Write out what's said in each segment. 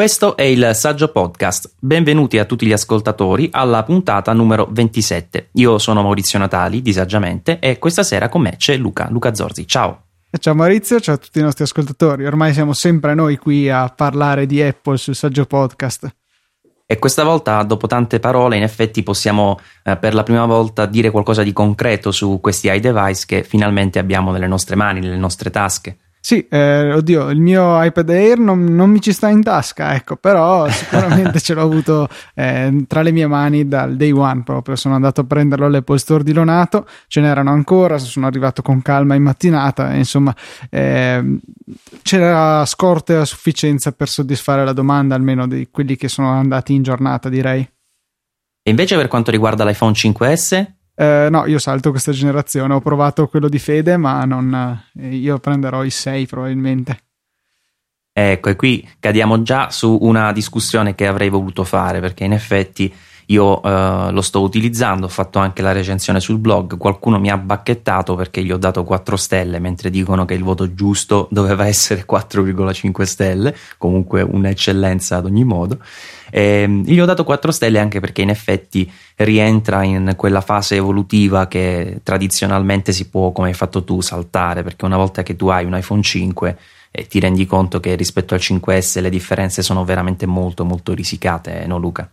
Questo è il Saggio Podcast. Benvenuti a tutti gli ascoltatori alla puntata numero 27. Io sono Maurizio Natali di Saggiamente e questa sera con me c'è Luca, Luca Zorzi. Ciao. Ciao Maurizio, ciao a tutti i nostri ascoltatori. Ormai siamo sempre noi qui a parlare di Apple sul Saggio Podcast. E questa volta, dopo tante parole, in effetti possiamo eh, per la prima volta dire qualcosa di concreto su questi iDevice che finalmente abbiamo nelle nostre mani, nelle nostre tasche. Sì, eh, oddio, il mio iPad Air non, non, mi ci sta in tasca, ecco, però sicuramente ce l'ho avuto eh, tra le mie mani dal day one proprio. Sono andato a prenderlo all'Apple Store di Lonato, ce n'erano ancora, sono arrivato con calma in mattinata, insomma, eh, c'era scorte a sufficienza per soddisfare la domanda, almeno di quelli che sono andati in giornata, direi. E invece per quanto riguarda l'iPhone 5S? Eh, no, io salto questa generazione. Ho provato quello di Fede, ma non, eh, io prenderò i 6 probabilmente. Ecco, e qui cadiamo già su una discussione che avrei voluto fare, perché in effetti io uh, lo sto utilizzando, ho fatto anche la recensione sul blog, qualcuno mi ha bacchettato perché gli ho dato 4 stelle, mentre dicono che il voto giusto doveva essere 4,5 stelle, comunque un'eccellenza ad ogni modo. E ehm, gli ho dato 4 stelle anche perché in effetti rientra in quella fase evolutiva che tradizionalmente si può, come hai fatto tu, saltare, perché una volta che tu hai un iPhone 5 e ti rendi conto che rispetto al 5S le differenze sono veramente molto molto risicate, no Luca?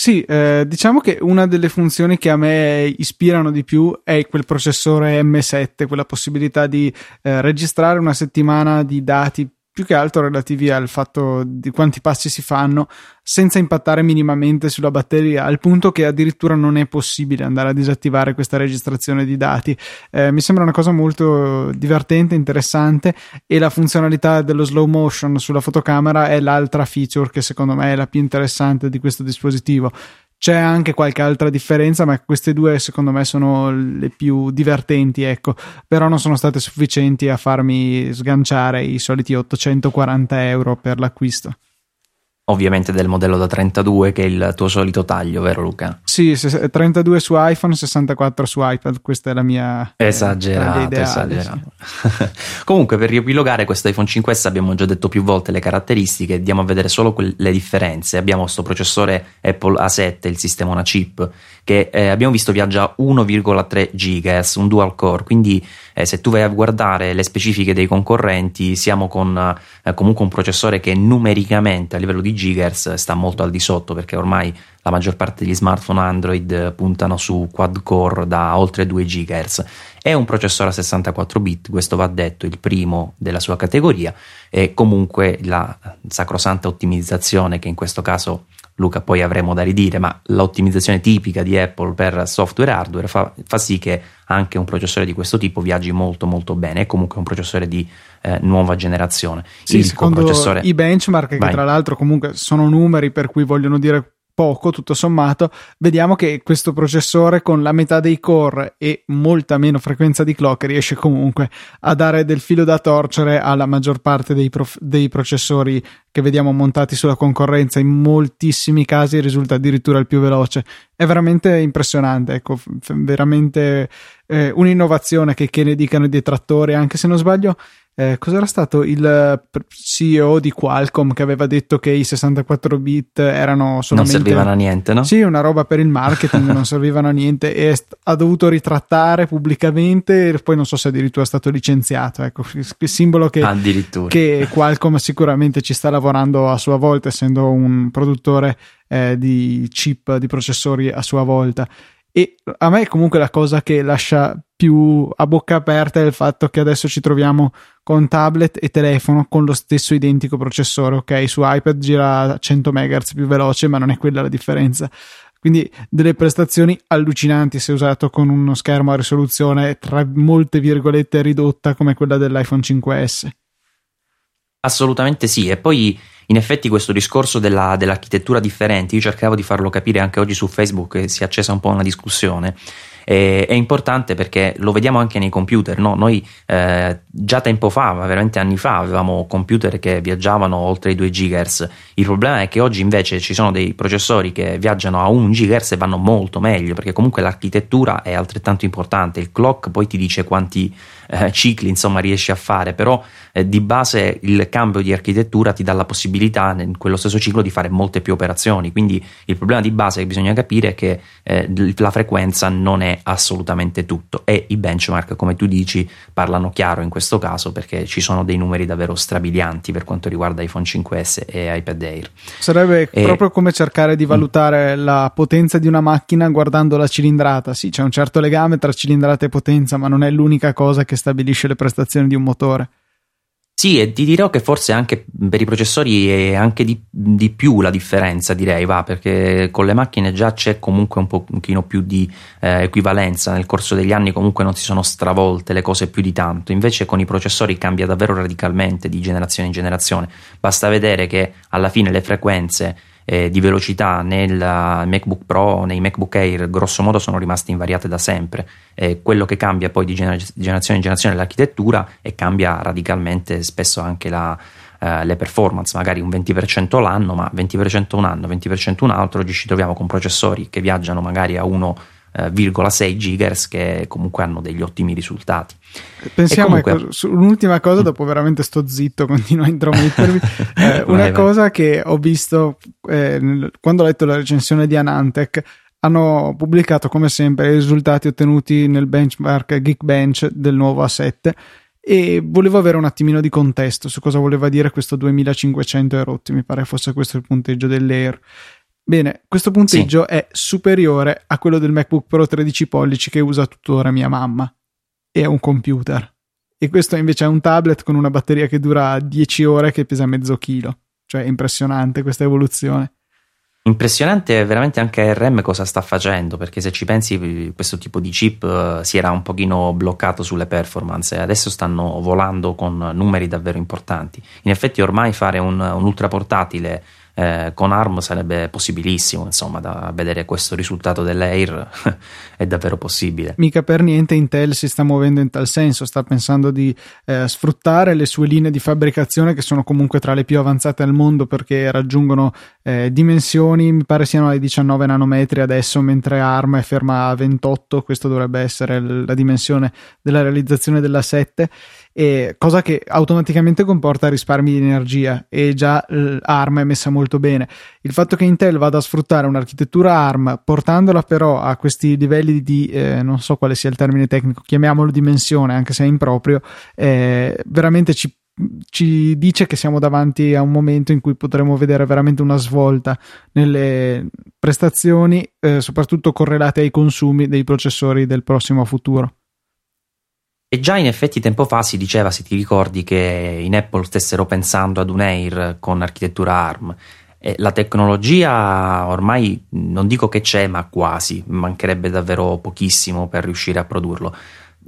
Sì, eh, diciamo che una delle funzioni che a me ispirano di più è quel processore M7, quella possibilità di eh, registrare una settimana di dati più che altro relativi al fatto di quanti passi si fanno senza impattare minimamente sulla batteria, al punto che addirittura non è possibile andare a disattivare questa registrazione di dati. Eh, mi sembra una cosa molto divertente, interessante e la funzionalità dello slow motion sulla fotocamera è l'altra feature che secondo me è la più interessante di questo dispositivo. C'è anche qualche altra differenza, ma queste due secondo me sono le più divertenti, ecco, però non sono state sufficienti a farmi sganciare i soliti 840 euro per l'acquisto ovviamente del modello da 32 che è il tuo solito taglio, vero Luca? Sì, 32 su iPhone, 64 su iPad, questa è la mia eh, esagerato, ideale, esagerato. Sì. Comunque per riepilogare questo iPhone 5S abbiamo già detto più volte le caratteristiche, andiamo a vedere solo que- le differenze. Abbiamo questo processore Apple A7, il sistema una chip che eh, abbiamo visto viaggia 1,3 GHz, un dual core, quindi eh, se tu vai a guardare le specifiche dei concorrenti siamo con eh, comunque un processore che numericamente a livello di GHz sta molto al di sotto perché ormai la maggior parte degli smartphone Android puntano su quad core da oltre 2 GHz. È un processore a 64 bit, questo va detto, il primo della sua categoria e comunque la sacrosanta ottimizzazione che in questo caso Luca poi avremo da ridire, ma l'ottimizzazione tipica di Apple per software e hardware fa, fa, sì che anche un processore di questo tipo viaggi molto molto bene, è comunque un processore di eh, nuova generazione. Sì, Il secondo processore... i benchmark, che Vai. tra l'altro comunque sono numeri per cui vogliono dire poco tutto sommato, vediamo che questo processore con la metà dei core e molta meno frequenza di clock riesce comunque a dare del filo da torcere alla maggior parte dei, prof- dei processori che vediamo montati sulla concorrenza. In moltissimi casi risulta addirittura il più veloce. È veramente impressionante, ecco, f- veramente eh, un'innovazione che, che ne dicano i detrattori, anche se non sbaglio eh, cos'era stato il eh, CEO di Qualcomm che aveva detto che i 64 bit erano solamente non servivano a niente, no? Sì, una roba per il marketing, non servivano a niente e st- ha dovuto ritrattare pubblicamente e poi non so se addirittura è stato licenziato, ecco, il simbolo che, che Qualcomm sicuramente ci sta lavorando a sua volta essendo un produttore eh, di chip, di processori a sua volta. E a me comunque la cosa che lascia più a bocca aperta è il fatto che adesso ci troviamo con tablet e telefono con lo stesso identico processore, ok? Su iPad gira 100 MHz più veloce, ma non è quella la differenza. Quindi delle prestazioni allucinanti se usato con uno schermo a risoluzione tra molte virgolette ridotta come quella dell'iPhone 5S. Assolutamente sì, e poi in effetti questo discorso della, dell'architettura differente, io cercavo di farlo capire anche oggi su Facebook, si è accesa un po' una discussione. E, è importante perché lo vediamo anche nei computer, no? noi eh, già tempo fa, veramente anni fa, avevamo computer che viaggiavano oltre i 2 GHz. Il problema è che oggi invece ci sono dei processori che viaggiano a 1 GHz e vanno molto meglio, perché comunque l'architettura è altrettanto importante. Il clock poi ti dice quanti eh, cicli insomma riesci a fare, però eh, di base il cambio di architettura ti dà la possibilità in quello stesso ciclo di fare molte più operazioni, quindi il problema di base che bisogna capire è che eh, la frequenza non è assolutamente tutto e i benchmark come tu dici parlano chiaro in questo caso perché ci sono dei numeri davvero strabilianti per quanto riguarda iPhone 5S e iPad Air. Sarebbe e... proprio come cercare di valutare mm. la potenza di una macchina guardando la cilindrata, sì c'è un certo legame tra cilindrata e potenza ma non è l'unica cosa che stabilisce le prestazioni di un motore. Sì, e ti dirò che forse anche per i processori è anche di, di, più la differenza, direi, va, perché con le macchine già c'è comunque un pochino più di eh, equivalenza, nel corso degli anni comunque non si sono stravolte le cose più di tanto, invece con i processori cambia davvero radicalmente di generazione in generazione, basta vedere che alla fine le frequenze eh, di velocità nel MacBook Pro, nei MacBook Air, grosso modo sono rimaste invariate da sempre. Eh, quello che cambia poi di gener- generazione in generazione è l'architettura e cambia radicalmente spesso anche la, Uh, le performance, magari un 20% l'anno, ma 20% un anno, 20% un altro, oggi ci troviamo con processori che viaggiano magari a 1,6 GHz che comunque hanno degli ottimi risultati. Pensiamo comunque... ecco, su un'ultima cosa, dopo veramente sto zitto, continuo a intromettermi. eh, una vai, cosa vai. che ho visto eh, quando ho letto la recensione di Anantech, hanno pubblicato come sempre i risultati ottenuti nel benchmark Geekbench del nuovo A7 e volevo avere un attimino di contesto su cosa voleva dire questo 2500 erotti, mi pare fosse questo il punteggio dell'Air. Bene, questo punteggio sì. è superiore a quello del MacBook Pro 13 pollici che usa tuttora mia mamma e è un computer. E questo invece è un tablet con una batteria che dura 10 ore che pesa mezzo chilo. Cioè è impressionante questa evoluzione. Impressionante veramente anche ARM cosa sta facendo, perché se ci pensi questo tipo di chip uh, si era un pochino bloccato sulle performance e adesso stanno volando con numeri davvero importanti. In effetti ormai fare un, un ultra portatile eh, con ARM sarebbe possibilissimo, insomma, da vedere questo risultato dell'Air è davvero possibile. Mica per niente Intel si sta muovendo in tal senso, sta pensando di eh, sfruttare le sue linee di fabbricazione che sono comunque tra le più avanzate al mondo perché raggiungono eh, dimensioni, mi pare siano ai 19 nanometri adesso, mentre ARM è ferma a 28, questo dovrebbe essere la dimensione della realizzazione della 7 e cosa che automaticamente comporta risparmi di energia e già l'ARM è messa molto bene. Il fatto che Intel vada a sfruttare un'architettura ARM portandola però a questi livelli di, eh, non so quale sia il termine tecnico, chiamiamolo dimensione, anche se è improprio, eh, veramente ci ci dice che siamo davanti a un momento in cui potremo vedere veramente una svolta nelle prestazioni, eh, soprattutto correlate ai consumi dei processori del prossimo futuro. E già in effetti tempo fa si diceva, se ti ricordi, che in Apple stessero pensando ad un Air con architettura ARM. E la tecnologia ormai non dico che c'è, ma quasi, mancherebbe davvero pochissimo per riuscire a produrlo.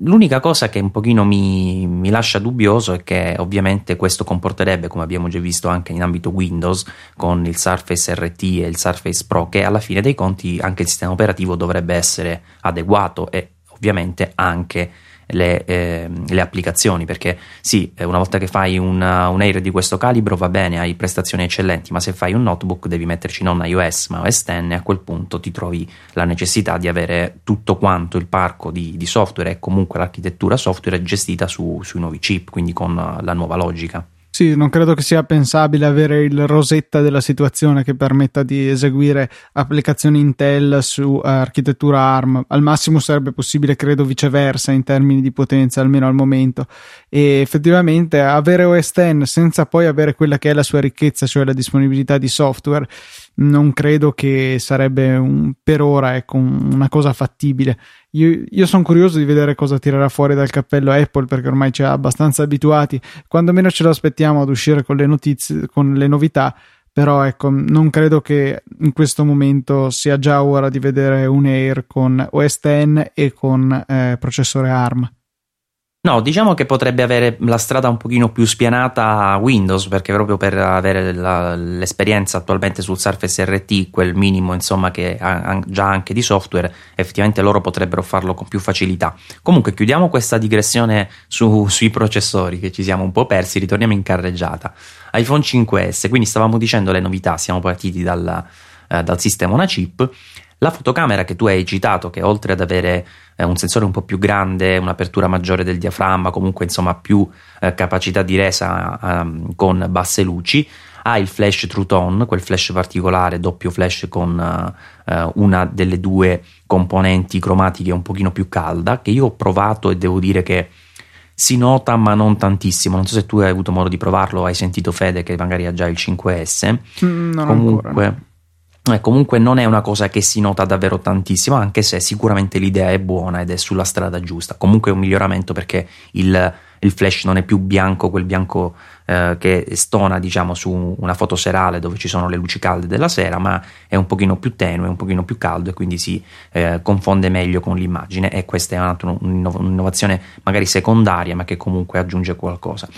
L'unica cosa che un pochino mi, mi, lascia dubbioso è che ovviamente questo comporterebbe, come abbiamo già visto anche in ambito Windows, con il Surface RT e il Surface Pro, che alla fine dei conti anche il sistema operativo dovrebbe essere adeguato e ovviamente anche le, eh, le applicazioni, perché sì, eh, una volta che fai una, un Air di questo calibro va bene, hai prestazioni eccellenti, ma se fai un notebook devi metterci non iOS ma OS X e a quel punto ti trovi la necessità di avere tutto quanto il parco di, di software e comunque l'architettura software gestita su, sui nuovi chip, quindi con la nuova logica. Sì, non credo che sia pensabile avere il rosetta della situazione che permetta di eseguire applicazioni Intel su architettura ARM. Al massimo sarebbe possibile, credo, viceversa in termini di potenza, almeno al momento. E effettivamente avere OS X senza poi avere quella che è la sua ricchezza, cioè la disponibilità di software, non credo che sarebbe un, per ora ecco, una cosa fattibile. Io, io sono curioso di vedere cosa tirerà fuori dal cappello Apple perché ormai ci ha abbastanza abituati. Quando meno ce lo aspettiamo ad uscire con le notizie, con le novità, però ecco, non credo che in questo momento sia già ora di vedere un Air con OS X e con eh, processore ARM. No, diciamo che potrebbe avere la strada un pochino più spianata a Windows, perché proprio per avere la, l'esperienza attualmente sul Surface RT, quel minimo insomma che ha già anche di software, effettivamente loro potrebbero farlo con più facilità. Comunque chiudiamo questa digressione su, sui processori che ci siamo un po' persi, ritorniamo in carreggiata. iPhone 5S, quindi stavamo dicendo le novità, siamo partiti dal, eh, dal sistema una chip La fotocamera che tu hai citato, che oltre ad avere eh, un sensore un po' più grande, un'apertura maggiore del diaframma, comunque insomma più eh, capacità di resa ehm, con basse luci, ha il flash True Tone, quel flash particolare, doppio flash con uh, una delle due componenti cromatiche un pochino più calda, che io ho provato e devo dire che si nota ma non tantissimo. Non so se tu hai avuto modo di provarlo, hai sentito Fede che magari ha già il 5S. Mm, non comunque, ancora, no. Eh, comunque non è una cosa che si nota davvero tantissimo, anche se sicuramente l'idea è buona ed è sulla strada giusta. Comunque è un miglioramento perché il il flash non è più bianco, quel bianco eh, che stona diciamo su una foto serale dove ci sono le luci calde della sera, ma è un pochino più tenue, un pochino più caldo e quindi si eh, confonde meglio con l'immagine e questa è un'innovazione magari secondaria ma che comunque aggiunge qualcosa.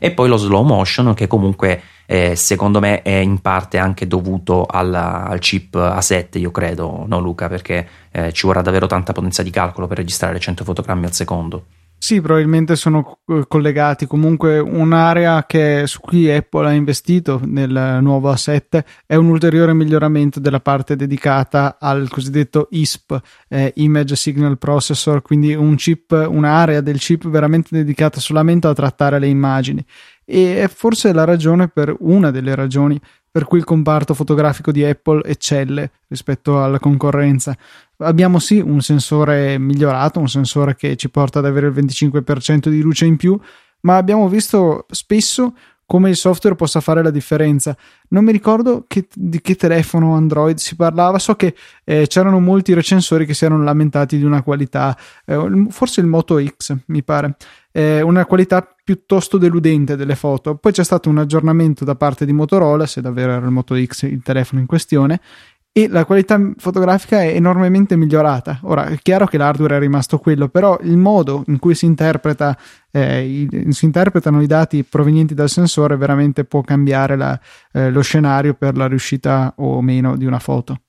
E poi lo slow motion che comunque eh, secondo me è in parte anche dovuto alla, al chip A7, io credo, no Luca, perché eh, ci vorrà davvero tanta potenza di calcolo per registrare 100 fotogrammi al secondo. Sì, probabilmente sono eh, collegati. Comunque, un'area che, su cui Apple ha investito nel nuovo A7 è un ulteriore miglioramento della parte dedicata al cosiddetto ISP, eh, Image Signal Processor, quindi un chip, un'area del chip veramente dedicata solamente a trattare le immagini. E è forse la ragione per una delle ragioni per cui il comparto fotografico di Apple eccelle rispetto alla concorrenza. Abbiamo sì un sensore migliorato, un sensore che ci porta ad avere il 25% di luce in più, ma abbiamo visto spesso come il software possa fare la differenza. Non mi ricordo che, di che telefono Android si parlava, so che eh, c'erano molti recensori che si erano lamentati di una qualità, eh, forse il Moto X mi pare, eh, una qualità piuttosto deludente delle foto. Poi c'è stato un aggiornamento da parte di Motorola, se davvero era il Moto X il telefono in questione, e la qualità fotografica è enormemente migliorata. Ora è chiaro che l'hardware è rimasto quello, però il modo in cui si, interpreta, eh, i, si interpretano i dati provenienti dal sensore veramente può cambiare la, eh, lo scenario per la riuscita o meno di una foto.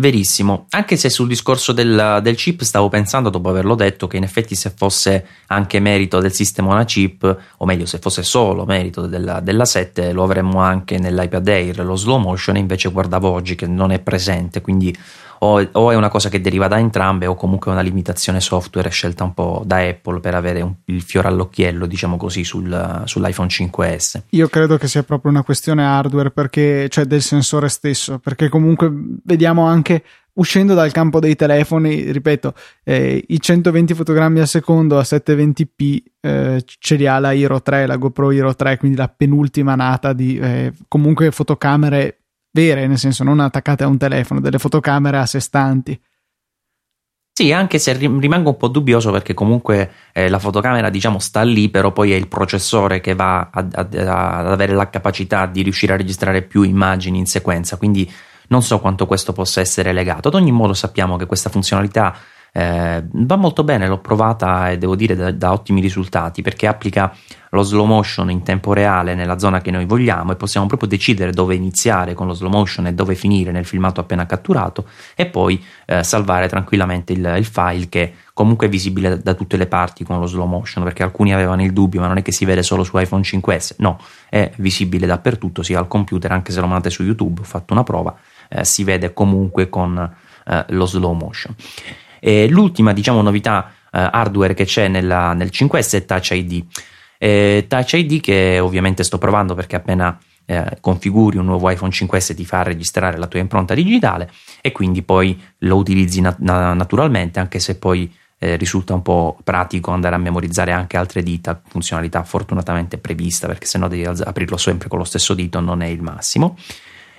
Verissimo, anche se sul discorso del, del, chip stavo pensando dopo averlo detto che in effetti se fosse anche merito del sistema una chip, o meglio se fosse solo merito della, della 7 lo avremmo anche nell'iPad Air, lo slow motion invece guardavo oggi che non è presente, quindi o, o, è una cosa che deriva da entrambe o comunque una limitazione software scelta un po' da Apple per avere un, il fiore all'occhiello, diciamo così, sul, sull'iPhone 5S. Io credo che sia proprio una questione hardware, perché, cioè del sensore stesso, perché comunque vediamo anche uscendo dal campo dei telefoni, ripeto, eh, i 120 fotogrammi al secondo a 720p eh, ce li ha la Hero 3, la GoPro Hero 3, quindi la penultima nata di eh, comunque fotocamere vere, nel senso non attaccate a un telefono, delle fotocamere a sé stanti. Sì, anche se rimango un po' dubbioso perché comunque eh, la fotocamera diciamo sta lì, però poi è il processore che va ad, ad, ad, avere la capacità di riuscire a registrare più immagini in sequenza, quindi non so quanto questo possa essere legato. Ad ogni modo sappiamo che questa funzionalità eh, va molto bene, l'ho provata e devo dire da, da, ottimi risultati perché applica lo slow motion in tempo reale nella zona che noi vogliamo e possiamo proprio decidere dove iniziare con lo slow motion e dove finire nel filmato appena catturato e poi eh, salvare tranquillamente il, il, file che comunque è visibile da, da, tutte le parti con lo slow motion perché alcuni avevano il dubbio ma non è che si vede solo su iPhone 5S no, è visibile dappertutto sia al computer anche se lo mandate su YouTube ho fatto una prova eh, si vede comunque con eh, lo slow motion e l'ultima, diciamo, novità eh, hardware che c'è nella, nel 5S è Touch ID. Eh, Touch ID che ovviamente sto provando perché appena eh, configuri un nuovo iPhone 5S ti fa registrare la tua impronta digitale e quindi poi lo utilizzi nat- naturalmente anche se poi eh, risulta un po' pratico andare a memorizzare anche altre dita, funzionalità fortunatamente prevista perché se no devi aprirlo sempre con lo stesso dito non è il massimo.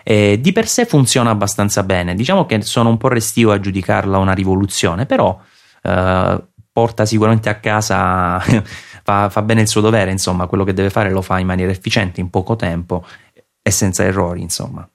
Eh, di per sé funziona abbastanza bene, diciamo che sono un po' restio a giudicarla una rivoluzione, però eh, porta sicuramente a casa, fa, fa bene il suo dovere, insomma, quello che deve fare lo fa in maniera efficiente, in poco tempo e senza errori, insomma.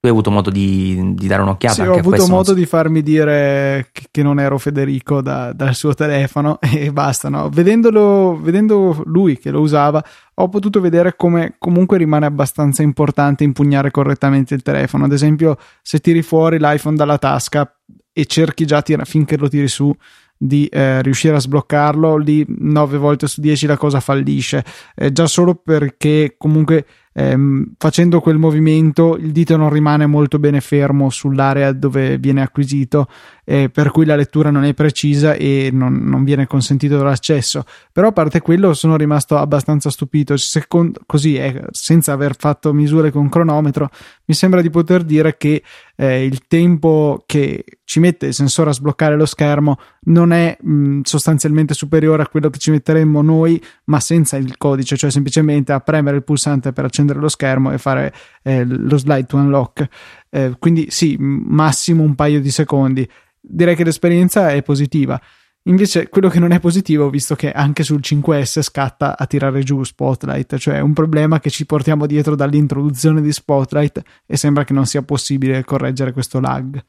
Tu hai avuto modo di, di dare un'occhiata? Sì, ho avuto modo di farmi dire che, che non ero Federico da, dal suo telefono e basta. No? Vedendolo, vedendo lui che lo usava, ho potuto vedere come comunque rimane abbastanza importante impugnare correttamente il telefono. Ad esempio, se tiri fuori l'iPhone dalla tasca e cerchi già tira, finché lo tiri su di eh, riuscire a sbloccarlo, lì 9 volte su 10 la cosa fallisce. Eh, già solo perché comunque ehm, facendo quel movimento il dito non rimane molto bene fermo sull'area dove viene acquisito, eh, per cui la lettura non è precisa e non, non, viene consentito l'accesso. Però a parte quello sono rimasto abbastanza stupito, Secondo, così eh, senza aver fatto misure con cronometro, mi sembra di poter dire che eh, il tempo che ci mette il sensore a sbloccare lo schermo non è mh, sostanzialmente superiore a quello che ci metteremmo noi, ma senza il codice, cioè semplicemente a premere il pulsante per accendere lo schermo e fare eh, lo slide to unlock. Eh, quindi sì, massimo un paio di secondi. Direi che l'esperienza è positiva. Invece quello che non è positivo, visto che anche sul 5S scatta a tirare giù Spotlight, cioè un problema che ci portiamo dietro dall'introduzione di Spotlight e sembra che non sia possibile correggere questo lag.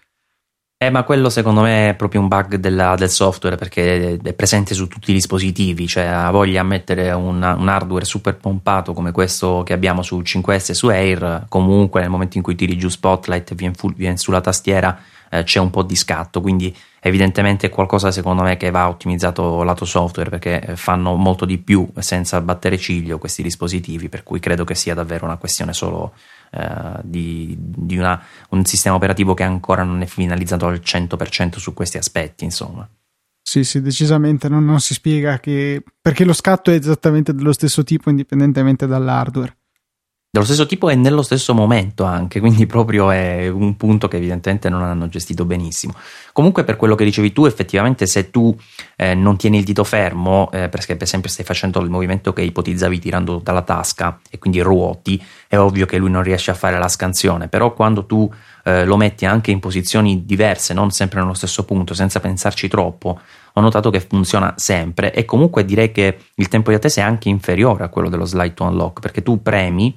Eh, ma quello secondo me è proprio un bug della, del software perché è presente su tutti i dispositivi, cioè ha voglia di mettere una, un hardware super pompato come questo che abbiamo su 5S e su Air, comunque nel momento in cui tiri giù Spotlight e viene, viene sulla tastiera eh, c'è un po' di scatto, quindi evidentemente è qualcosa secondo me che va ottimizzato lato software perché eh, fanno molto di più senza battere ciglio questi dispositivi, per cui credo che sia davvero una questione solo eh, di, di una, un sistema operativo che ancora non è finalizzato al 100% su questi aspetti, insomma. Sì, sì, decisamente non, non si spiega che perché lo scatto è esattamente dello stesso tipo indipendentemente dall'hardware dello stesso tipo e nello stesso momento anche, quindi proprio è un punto che evidentemente non hanno gestito benissimo. Comunque per quello che dicevi tu, effettivamente se tu eh, non tieni il dito fermo, eh, perché per esempio stai facendo il movimento che ipotizzavi tirando dalla tasca e quindi ruoti, è ovvio che lui non riesce a fare la scansione, però quando tu eh, lo metti anche in posizioni diverse, non sempre nello stesso punto, senza pensarci troppo, ho notato che funziona sempre e comunque direi che il tempo di attesa è anche inferiore a quello dello slide to unlock, perché tu premi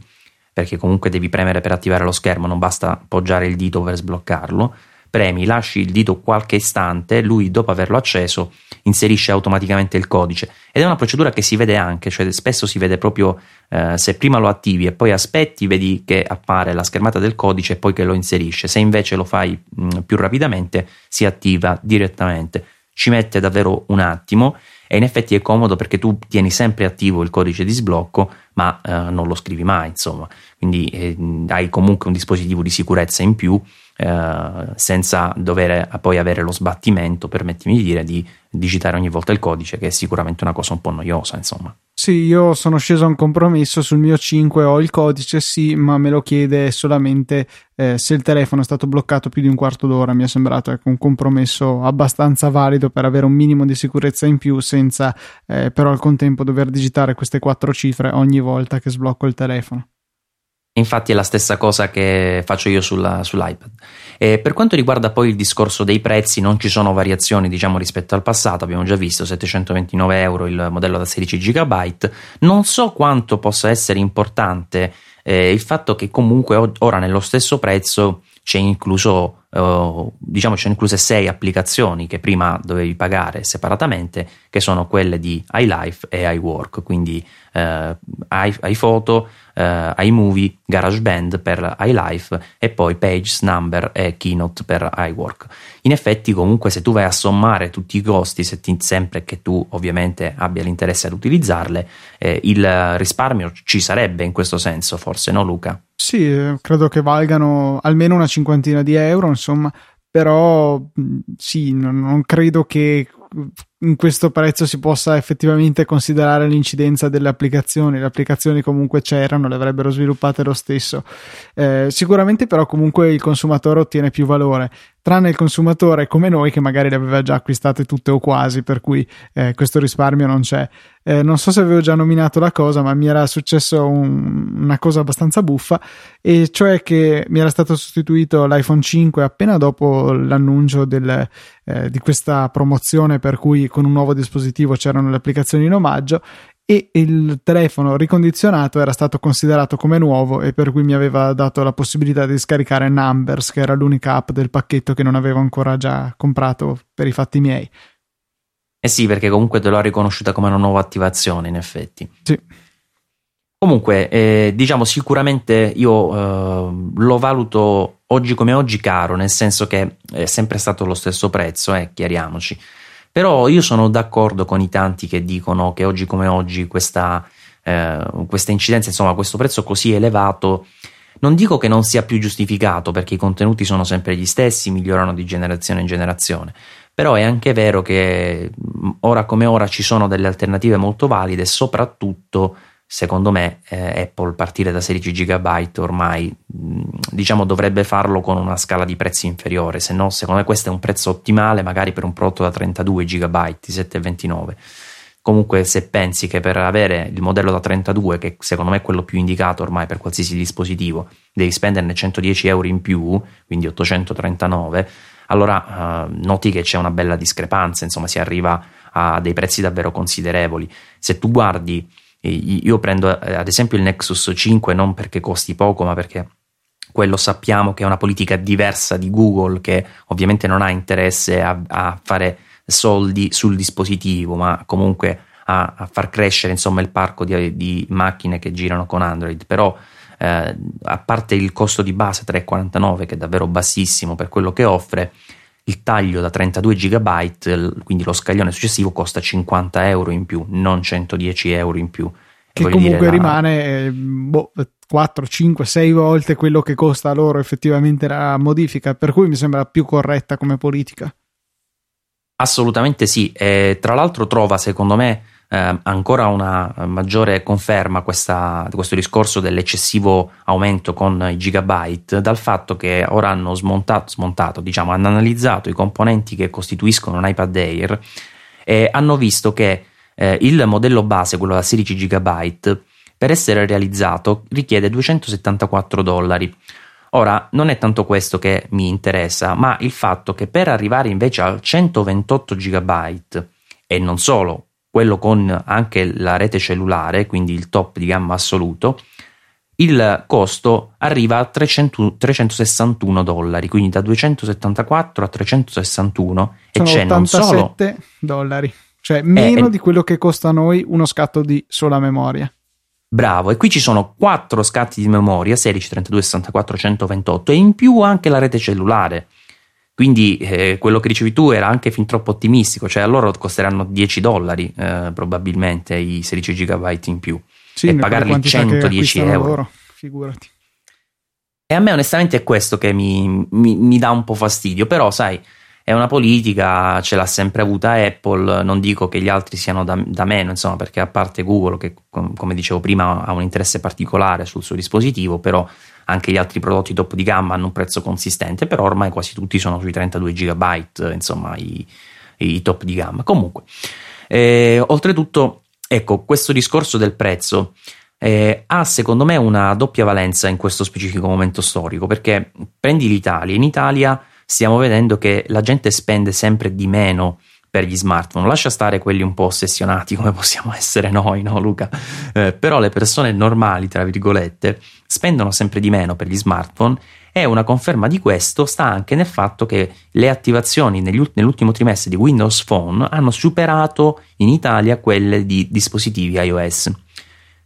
perché comunque devi premere per attivare lo schermo, non basta appoggiare il dito per sbloccarlo. Premi, lasci il dito qualche istante, lui dopo averlo acceso inserisce automaticamente il codice ed è una procedura che si vede anche, cioè spesso si vede proprio eh, se prima lo attivi e poi aspetti, vedi che appare la schermata del codice e poi che lo inserisce. Se invece lo fai mh, più rapidamente, si attiva direttamente. Ci mette davvero un attimo e in effetti è comodo perché tu tieni sempre attivo il codice di sblocco ma eh, non lo scrivi mai insomma. Quindi eh, hai comunque un dispositivo di sicurezza in più eh, senza dover poi avere lo sbattimento permettimi di dire di digitare ogni volta il codice che è sicuramente una cosa un po' noiosa insomma sì, io sono sceso a un compromesso sul mio 5, ho il codice, sì, ma me lo chiede solamente eh, se il telefono è stato bloccato più di un quarto d'ora. Mi è sembrato ecco, un compromesso abbastanza valido per avere un minimo di sicurezza in più, senza eh, però al contempo dover digitare queste quattro cifre ogni volta che sblocco il telefono. Infatti è la stessa cosa che faccio io sulla, sull'iPad. E per quanto riguarda poi il discorso dei prezzi, non ci sono variazioni diciamo, rispetto al passato, abbiamo già visto 729 euro il modello da 16 GB. Non so quanto possa essere importante eh, il fatto che comunque ora nello stesso prezzo c'è incluso Uh, diciamo c'è incluse sei applicazioni che prima dovevi pagare separatamente che sono quelle di iLife e iWork quindi uh, iPhoto uh, iMovie, GarageBand per iLife e poi Pages, Number e Keynote per iWork. In effetti comunque se tu vai a sommare tutti i costi, ti, sempre che tu ovviamente abbia l'interesse ad utilizzarle, eh, il risparmio ci sarebbe in questo senso forse, no Luca? Sì, eh, credo che valgano almeno una cinquantina di euro, insomma, però sì, non, non credo che in questo prezzo si possa effettivamente considerare l'incidenza delle applicazioni. Le applicazioni comunque c'erano, le avrebbero sviluppate lo stesso. Eh, sicuramente però comunque il consumatore ottiene più valore, tranne il consumatore come noi che magari le aveva già acquistate tutte o quasi, per cui eh, questo risparmio non c'è. Eh, non so se avevo già nominato la cosa, ma mi era successo un, una cosa abbastanza buffa, e cioè che mi era stato sostituito l'iPhone 5 appena dopo l'annuncio del, eh, di questa promozione per cui con un nuovo dispositivo c'erano le applicazioni in omaggio e il telefono ricondizionato era stato considerato come nuovo e per cui mi aveva dato la possibilità di scaricare Numbers, che era l'unica app del pacchetto che non avevo ancora già comprato per i fatti miei. Eh sì, perché comunque te l'ho riconosciuta come una nuova attivazione, in effetti. Sì. Comunque, eh, diciamo sicuramente io eh, lo valuto oggi come oggi caro, nel senso che è sempre stato lo stesso prezzo, eh, chiariamoci. Però io sono d'accordo con i tanti che dicono che oggi come oggi questa eh, questa incidenza, insomma, questo prezzo così elevato. Non dico che non sia più giustificato perché i contenuti sono sempre gli stessi, migliorano di generazione in generazione, però è anche vero che ora come ora ci sono delle alternative molto valide soprattutto secondo me eh, Apple partire da 16 GB ormai diciamo dovrebbe farlo con una scala di prezzi inferiore se no secondo me questo è un prezzo ottimale magari per un prodotto da 32 GB di 7,29 comunque se pensi che per avere il modello da 32 che secondo me è quello più indicato ormai per qualsiasi dispositivo devi spenderne 110 euro in più quindi 839 allora uh, noti che c'è una bella discrepanza insomma si arriva a dei prezzi davvero considerevoli. Se tu guardi io prendo eh, ad esempio il Nexus 5 non perché costi poco, ma perché quello sappiamo che è una politica diversa di Google che ovviamente non ha interesse a, a fare soldi sul dispositivo, ma comunque a, a far crescere insomma, il parco di, di, macchine che girano con Android. Però eh, a parte il costo di base 3,49 che è davvero bassissimo per quello che offre, il taglio da 32 GB, quindi lo scaglione successivo, costa 50 euro in più, non 110 euro in più. Che comunque dire, rimane boh, 4, 5, 6 volte quello che costa loro effettivamente la modifica, per cui mi sembra più corretta come politica. Assolutamente sì, e tra l'altro trova secondo me eh, ancora una maggiore conferma questa, questo discorso dell'eccessivo aumento con i gigabyte dal fatto che ora hanno smontato, smontato diciamo, hanno analizzato i componenti che costituiscono un iPad Air e hanno visto che eh, il modello base, quello da 16 GB, per essere realizzato richiede 274 dollari. Ora, non è tanto questo che mi interessa, ma il fatto che per arrivare invece al 128 GB e non solo, quello con anche la rete cellulare, quindi il top di gamma assoluto, il costo arriva a 300, 361 dollari, quindi da 274 a 361 Sono e c'è non solo dollari, cioè meno eh, di quello che costa a noi uno scatto di sola memoria. Bravo, e qui ci sono quattro scatti di memoria, 16, 32, 64, 128 e in più anche la rete cellulare. Quindi eh, quello che dicevi tu era anche fin troppo ottimistico, cioè a loro costeranno 10 dollari eh, probabilmente i 16 GB in più sì, e pagarli 110 euro. Loro, figurati. E a me onestamente è questo che mi, mi, mi dà un po' fastidio, però sai, è una politica, ce l'ha sempre avuta Apple, non dico che gli altri siano da, da, meno, insomma, perché a parte Google, che come dicevo prima ha un interesse particolare sul suo dispositivo, però anche gli altri prodotti top di gamma hanno un prezzo consistente, però ormai quasi tutti sono sui 32 GB, insomma, i, i top di gamma. Comunque, eh, oltretutto, ecco, questo discorso del prezzo eh, ha secondo me una doppia valenza in questo specifico momento storico, perché prendi l'Italia, in Italia stiamo vedendo che la gente spende sempre di meno per gli smartphone. Lascia stare quelli un po' ossessionati come possiamo essere noi, no Luca? Eh, però le persone normali, tra virgolette, spendono sempre di meno per gli smartphone e una conferma di questo sta anche nel fatto che le attivazioni nell'ultimo trimestre di Windows Phone hanno superato in Italia quelle di dispositivi iOS.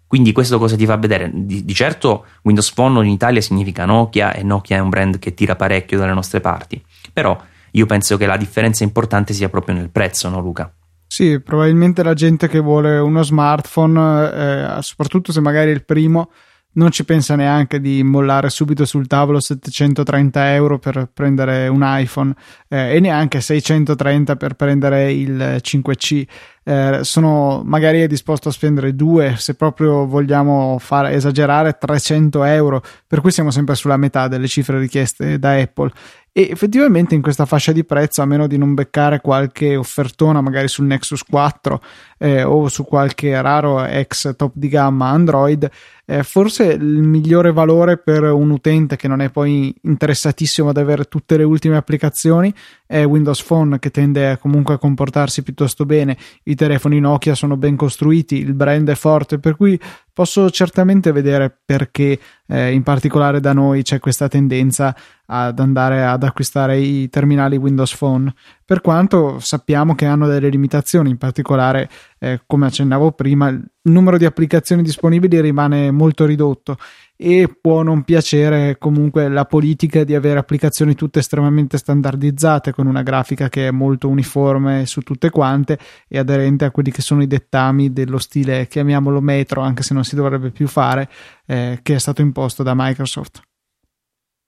Quindi questo cosa ti fa vedere? Di, di, certo Windows Phone in Italia significa Nokia e Nokia è un brand che tira parecchio dalle nostre parti, però io penso che la differenza importante sia proprio nel prezzo, no Luca? Sì, probabilmente la gente che vuole uno smartphone, eh, soprattutto se magari è il primo, non ci pensa neanche di mollare subito sul tavolo 730 euro per prendere un iPhone eh, e neanche 630 per prendere il 5C. Eh, sono magari disposto a spendere due, se proprio vogliamo fare esagerare, 300 euro, per cui siamo sempre sulla metà delle cifre richieste da Apple e effettivamente in questa fascia di prezzo, a meno di non beccare qualche offertona magari sul Nexus 4 eh, o su qualche raro ex top di gamma Android, eh, forse il migliore valore per un utente che non è poi interessatissimo ad avere tutte le ultime applicazioni è Windows Phone che tende comunque a comportarsi piuttosto bene, i telefoni Nokia sono ben costruiti, il brand è forte, per cui posso certamente vedere perché eh, in particolare da noi c'è questa tendenza ad andare ad acquistare i terminali Windows Phone, per quanto sappiamo che hanno delle limitazioni, in particolare eh, come accennavo prima, il numero di applicazioni disponibili rimane molto ridotto e può non piacere comunque la politica di avere applicazioni tutte estremamente standardizzate con una grafica che è molto uniforme su tutte quante e aderente a quelli che sono i dettami dello stile chiamiamolo metro anche se non si dovrebbe più fare eh, che è stato imposto da Microsoft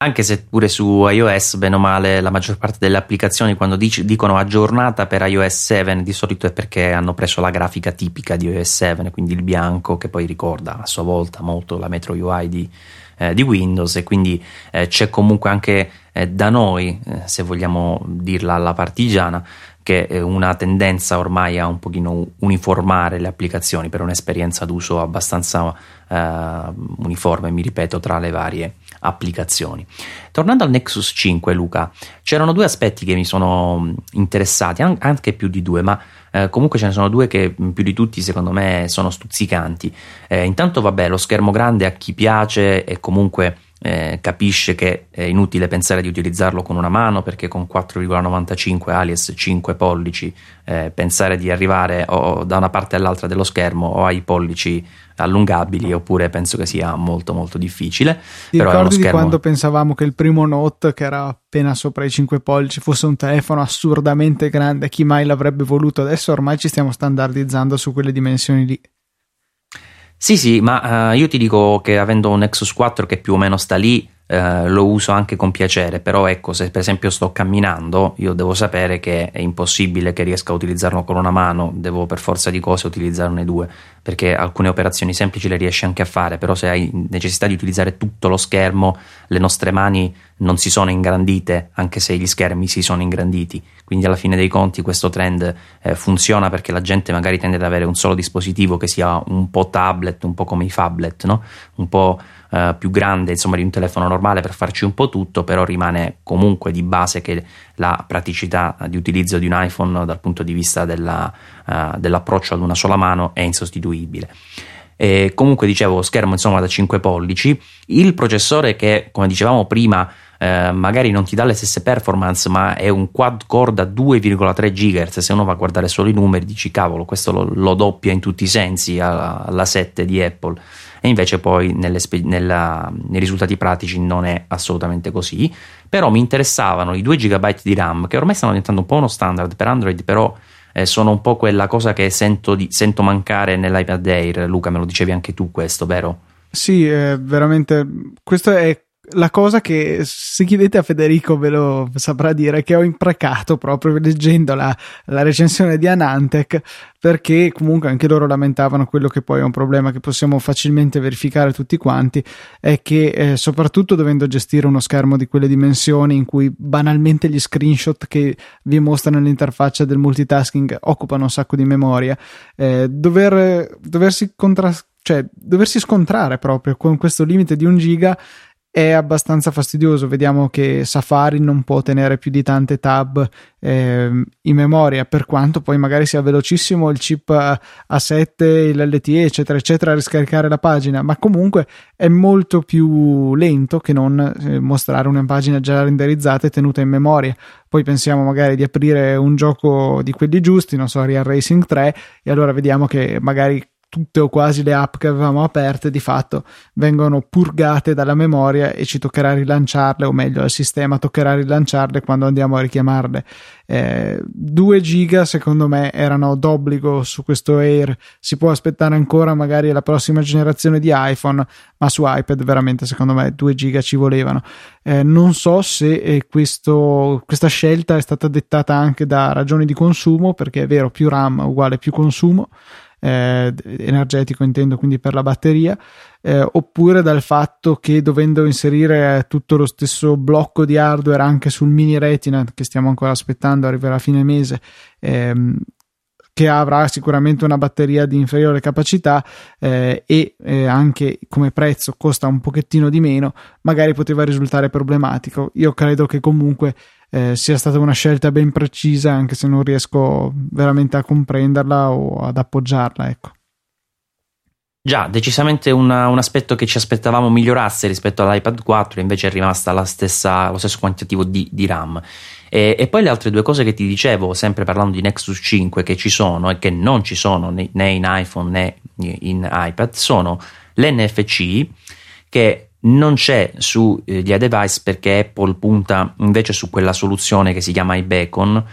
anche se pure su iOS, bene o male, la maggior parte delle applicazioni quando dic- dicono aggiornata per iOS 7 di solito è perché hanno preso la grafica tipica di iOS 7, quindi il bianco che poi ricorda a sua volta molto la Metro UI di, eh, di Windows e quindi eh, c'è comunque anche eh, da noi, eh, se vogliamo dirla alla partigiana, che è una tendenza ormai a un pochino uniformare le applicazioni per un'esperienza d'uso abbastanza eh, uniforme, mi ripeto, tra le varie applicazioni. Tornando al Nexus 5, Luca, c'erano due aspetti che mi sono interessati, anche più di due, ma eh, comunque ce ne sono due che più di tutti secondo me sono stuzzicanti. Eh, intanto, vabbè, lo schermo grande a chi piace e comunque eh, capisce che è inutile pensare di utilizzarlo con una mano perché con 4,95 alias 5 pollici eh, pensare di arrivare o da una parte all'altra dello schermo o ai pollici allungabili oppure penso che sia molto molto difficile. Ti Però ricordi schermo... di quando pensavamo che il primo Note che era appena sopra i 5 pollici fosse un telefono assurdamente grande, chi mai l'avrebbe voluto? Adesso ormai ci stiamo standardizzando su quelle dimensioni lì. Sì, sì, ma uh, io ti dico che avendo un Nexus 4 che più o meno sta lì, uh, lo uso anche con piacere, però ecco, se per esempio sto camminando, io devo sapere che è impossibile che riesca a utilizzarlo con una mano, devo per forza di cose utilizzarne due perché alcune operazioni semplici le riesci anche a fare, però se hai necessità di utilizzare tutto lo schermo, le nostre mani non si sono ingrandite, anche se gli schermi si sono ingranditi. Quindi alla fine dei conti questo trend eh, funziona perché la gente magari tende ad avere un solo dispositivo che sia un po' tablet, un po' come i phablet, no? un po' eh, più grande insomma, di un telefono normale per farci un po' tutto, però rimane comunque di base che la praticità di utilizzo di un iPhone dal punto di vista della, uh, dell'approccio ad una sola mano è insostituibile. E comunque dicevo schermo insomma da 5 pollici, il processore che come dicevamo prima eh, magari non ti dà le stesse performance, ma è un quad core da 2,3 GHz. Se uno va a guardare solo i numeri, dici cavolo, questo lo, lo doppia in tutti i sensi alla, alla 7 di Apple e invece poi nella, nei risultati pratici non è assolutamente così. Però mi interessavano i 2 GB di RAM che ormai stanno diventando un po' uno standard per Android, però eh, sono un po' quella cosa che sento, di, sento mancare nell'iPad Air. Luca, me lo dicevi anche tu questo, vero? Sì, eh, veramente. Questo è la cosa che se chiedete a Federico ve lo saprà dire che ho imprecato proprio leggendo la, la, recensione di Anantec perché comunque anche loro lamentavano quello che poi è un problema che possiamo facilmente verificare tutti quanti è che eh, soprattutto dovendo gestire uno schermo di quelle dimensioni in cui banalmente gli screenshot che vi mostrano l'interfaccia del multitasking occupano un sacco di memoria eh, dover, doversi contra- cioè doversi scontrare proprio con questo limite di un giga è abbastanza fastidioso. Vediamo che Safari non può tenere più di tante tab eh, in memoria, per quanto poi magari sia velocissimo il chip A7, l'LTE, eccetera, eccetera, a riscaricare la pagina, ma comunque è molto più lento che non eh, mostrare una pagina già renderizzata e tenuta in memoria. Poi pensiamo magari di aprire un gioco di quelli giusti, non so, Real Racing 3, e allora vediamo che magari tutte o quasi le app che avevamo aperte di fatto vengono purgate dalla memoria e ci toccherà rilanciarle, o meglio, al sistema toccherà rilanciarle quando andiamo a richiamarle. Eh, 2 giga secondo me erano d'obbligo su questo Air, si può aspettare ancora magari la prossima generazione di iPhone, ma su iPad veramente secondo me 2 giga ci volevano. Eh, non so se eh, questo, questa scelta è stata dettata anche da ragioni di consumo, perché è vero, più RAM uguale più consumo eh, energetico intendo quindi per la batteria eh, oppure dal fatto che dovendo inserire tutto lo stesso blocco di hardware anche sul mini retina che stiamo ancora aspettando arriverà a fine mese ehm, che avrà sicuramente una batteria di inferiore capacità eh, e eh, anche come prezzo costa un pochettino di meno, magari poteva risultare problematico. Io credo che comunque eh, sia stata una scelta ben precisa, anche se non riesco veramente a comprenderla o ad appoggiarla. Ecco. Già, decisamente una, un aspetto che ci aspettavamo migliorasse rispetto all'iPad 4, invece è rimasta stessa, lo stesso quantitativo di, di RAM. E, e, poi le altre due cose che ti dicevo, sempre parlando di Nexus 5, che ci sono e che non ci sono né, né in iPhone né in iPad, sono l'NFC che non c'è sugli iDevice perché Apple punta invece su quella soluzione che si chiama iBeacon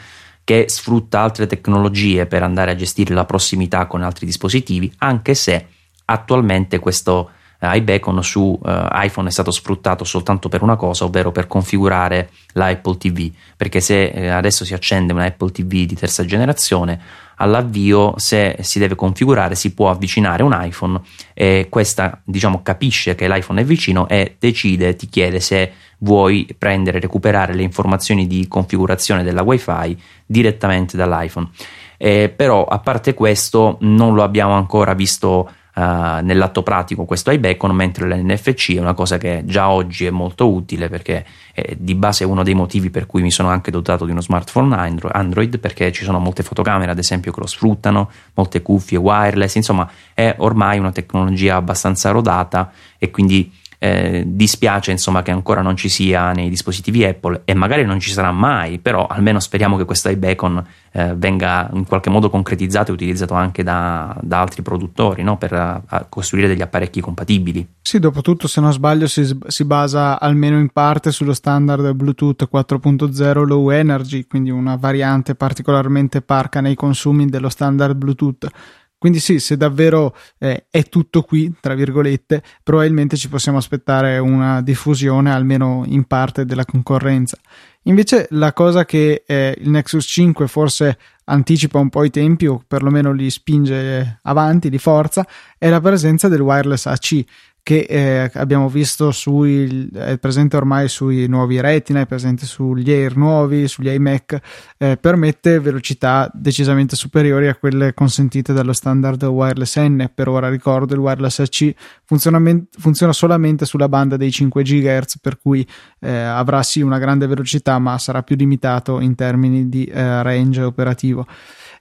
che sfrutta altre tecnologie per andare a gestire la prossimità con altri dispositivi, anche se attualmente questo eh, iBeacon su eh, iPhone è stato sfruttato soltanto per una cosa, ovvero per configurare l'Apple TV, perché se eh, adesso si accende un Apple TV di terza generazione, all'avvio se si deve configurare si può avvicinare un iPhone e questa diciamo capisce che l'iPhone è vicino e decide, ti chiede se vuoi prendere, recuperare le informazioni di configurazione della WiFi direttamente dall'iPhone. Eh, però a parte questo non lo abbiamo ancora visto uh, nell'atto pratico questo iBeacon, mentre l'NFC è una cosa che già oggi è molto utile perché è di base è uno dei motivi per cui mi sono anche dotato di uno smartphone Android perché ci sono molte fotocamere ad esempio che lo sfruttano, molte cuffie wireless, insomma è ormai una tecnologia abbastanza rodata e quindi eh, dispiace insomma che ancora non ci sia nei dispositivi Apple e magari non ci sarà mai, però almeno speriamo che questo iBeacon eh, venga in qualche modo concretizzato e utilizzato anche da, da altri produttori no? per a, a costruire degli apparecchi compatibili. Sì, dopo tutto se non sbaglio si, si basa almeno in parte sullo standard Bluetooth 4.0 Low Energy, quindi una variante particolarmente parca nei consumi dello standard Bluetooth quindi sì, se davvero eh, è tutto qui, tra virgolette, probabilmente ci possiamo aspettare una diffusione almeno in parte della concorrenza. Invece la cosa che eh, il Nexus 5 forse anticipa un po' i tempi o perlomeno li spinge avanti di forza è la presenza del wireless AC che eh, abbiamo visto sui, è presente ormai sui nuovi Retina, è presente sugli Air nuovi, sugli iMac, eh, permette velocità decisamente superiori a quelle consentite dallo standard wireless N. Per ora ricordo il wireless AC funziona, funziona solamente sulla banda dei 5 GHz, per cui eh, avrà sì una grande velocità, ma sarà più limitato in termini di eh, range operativo.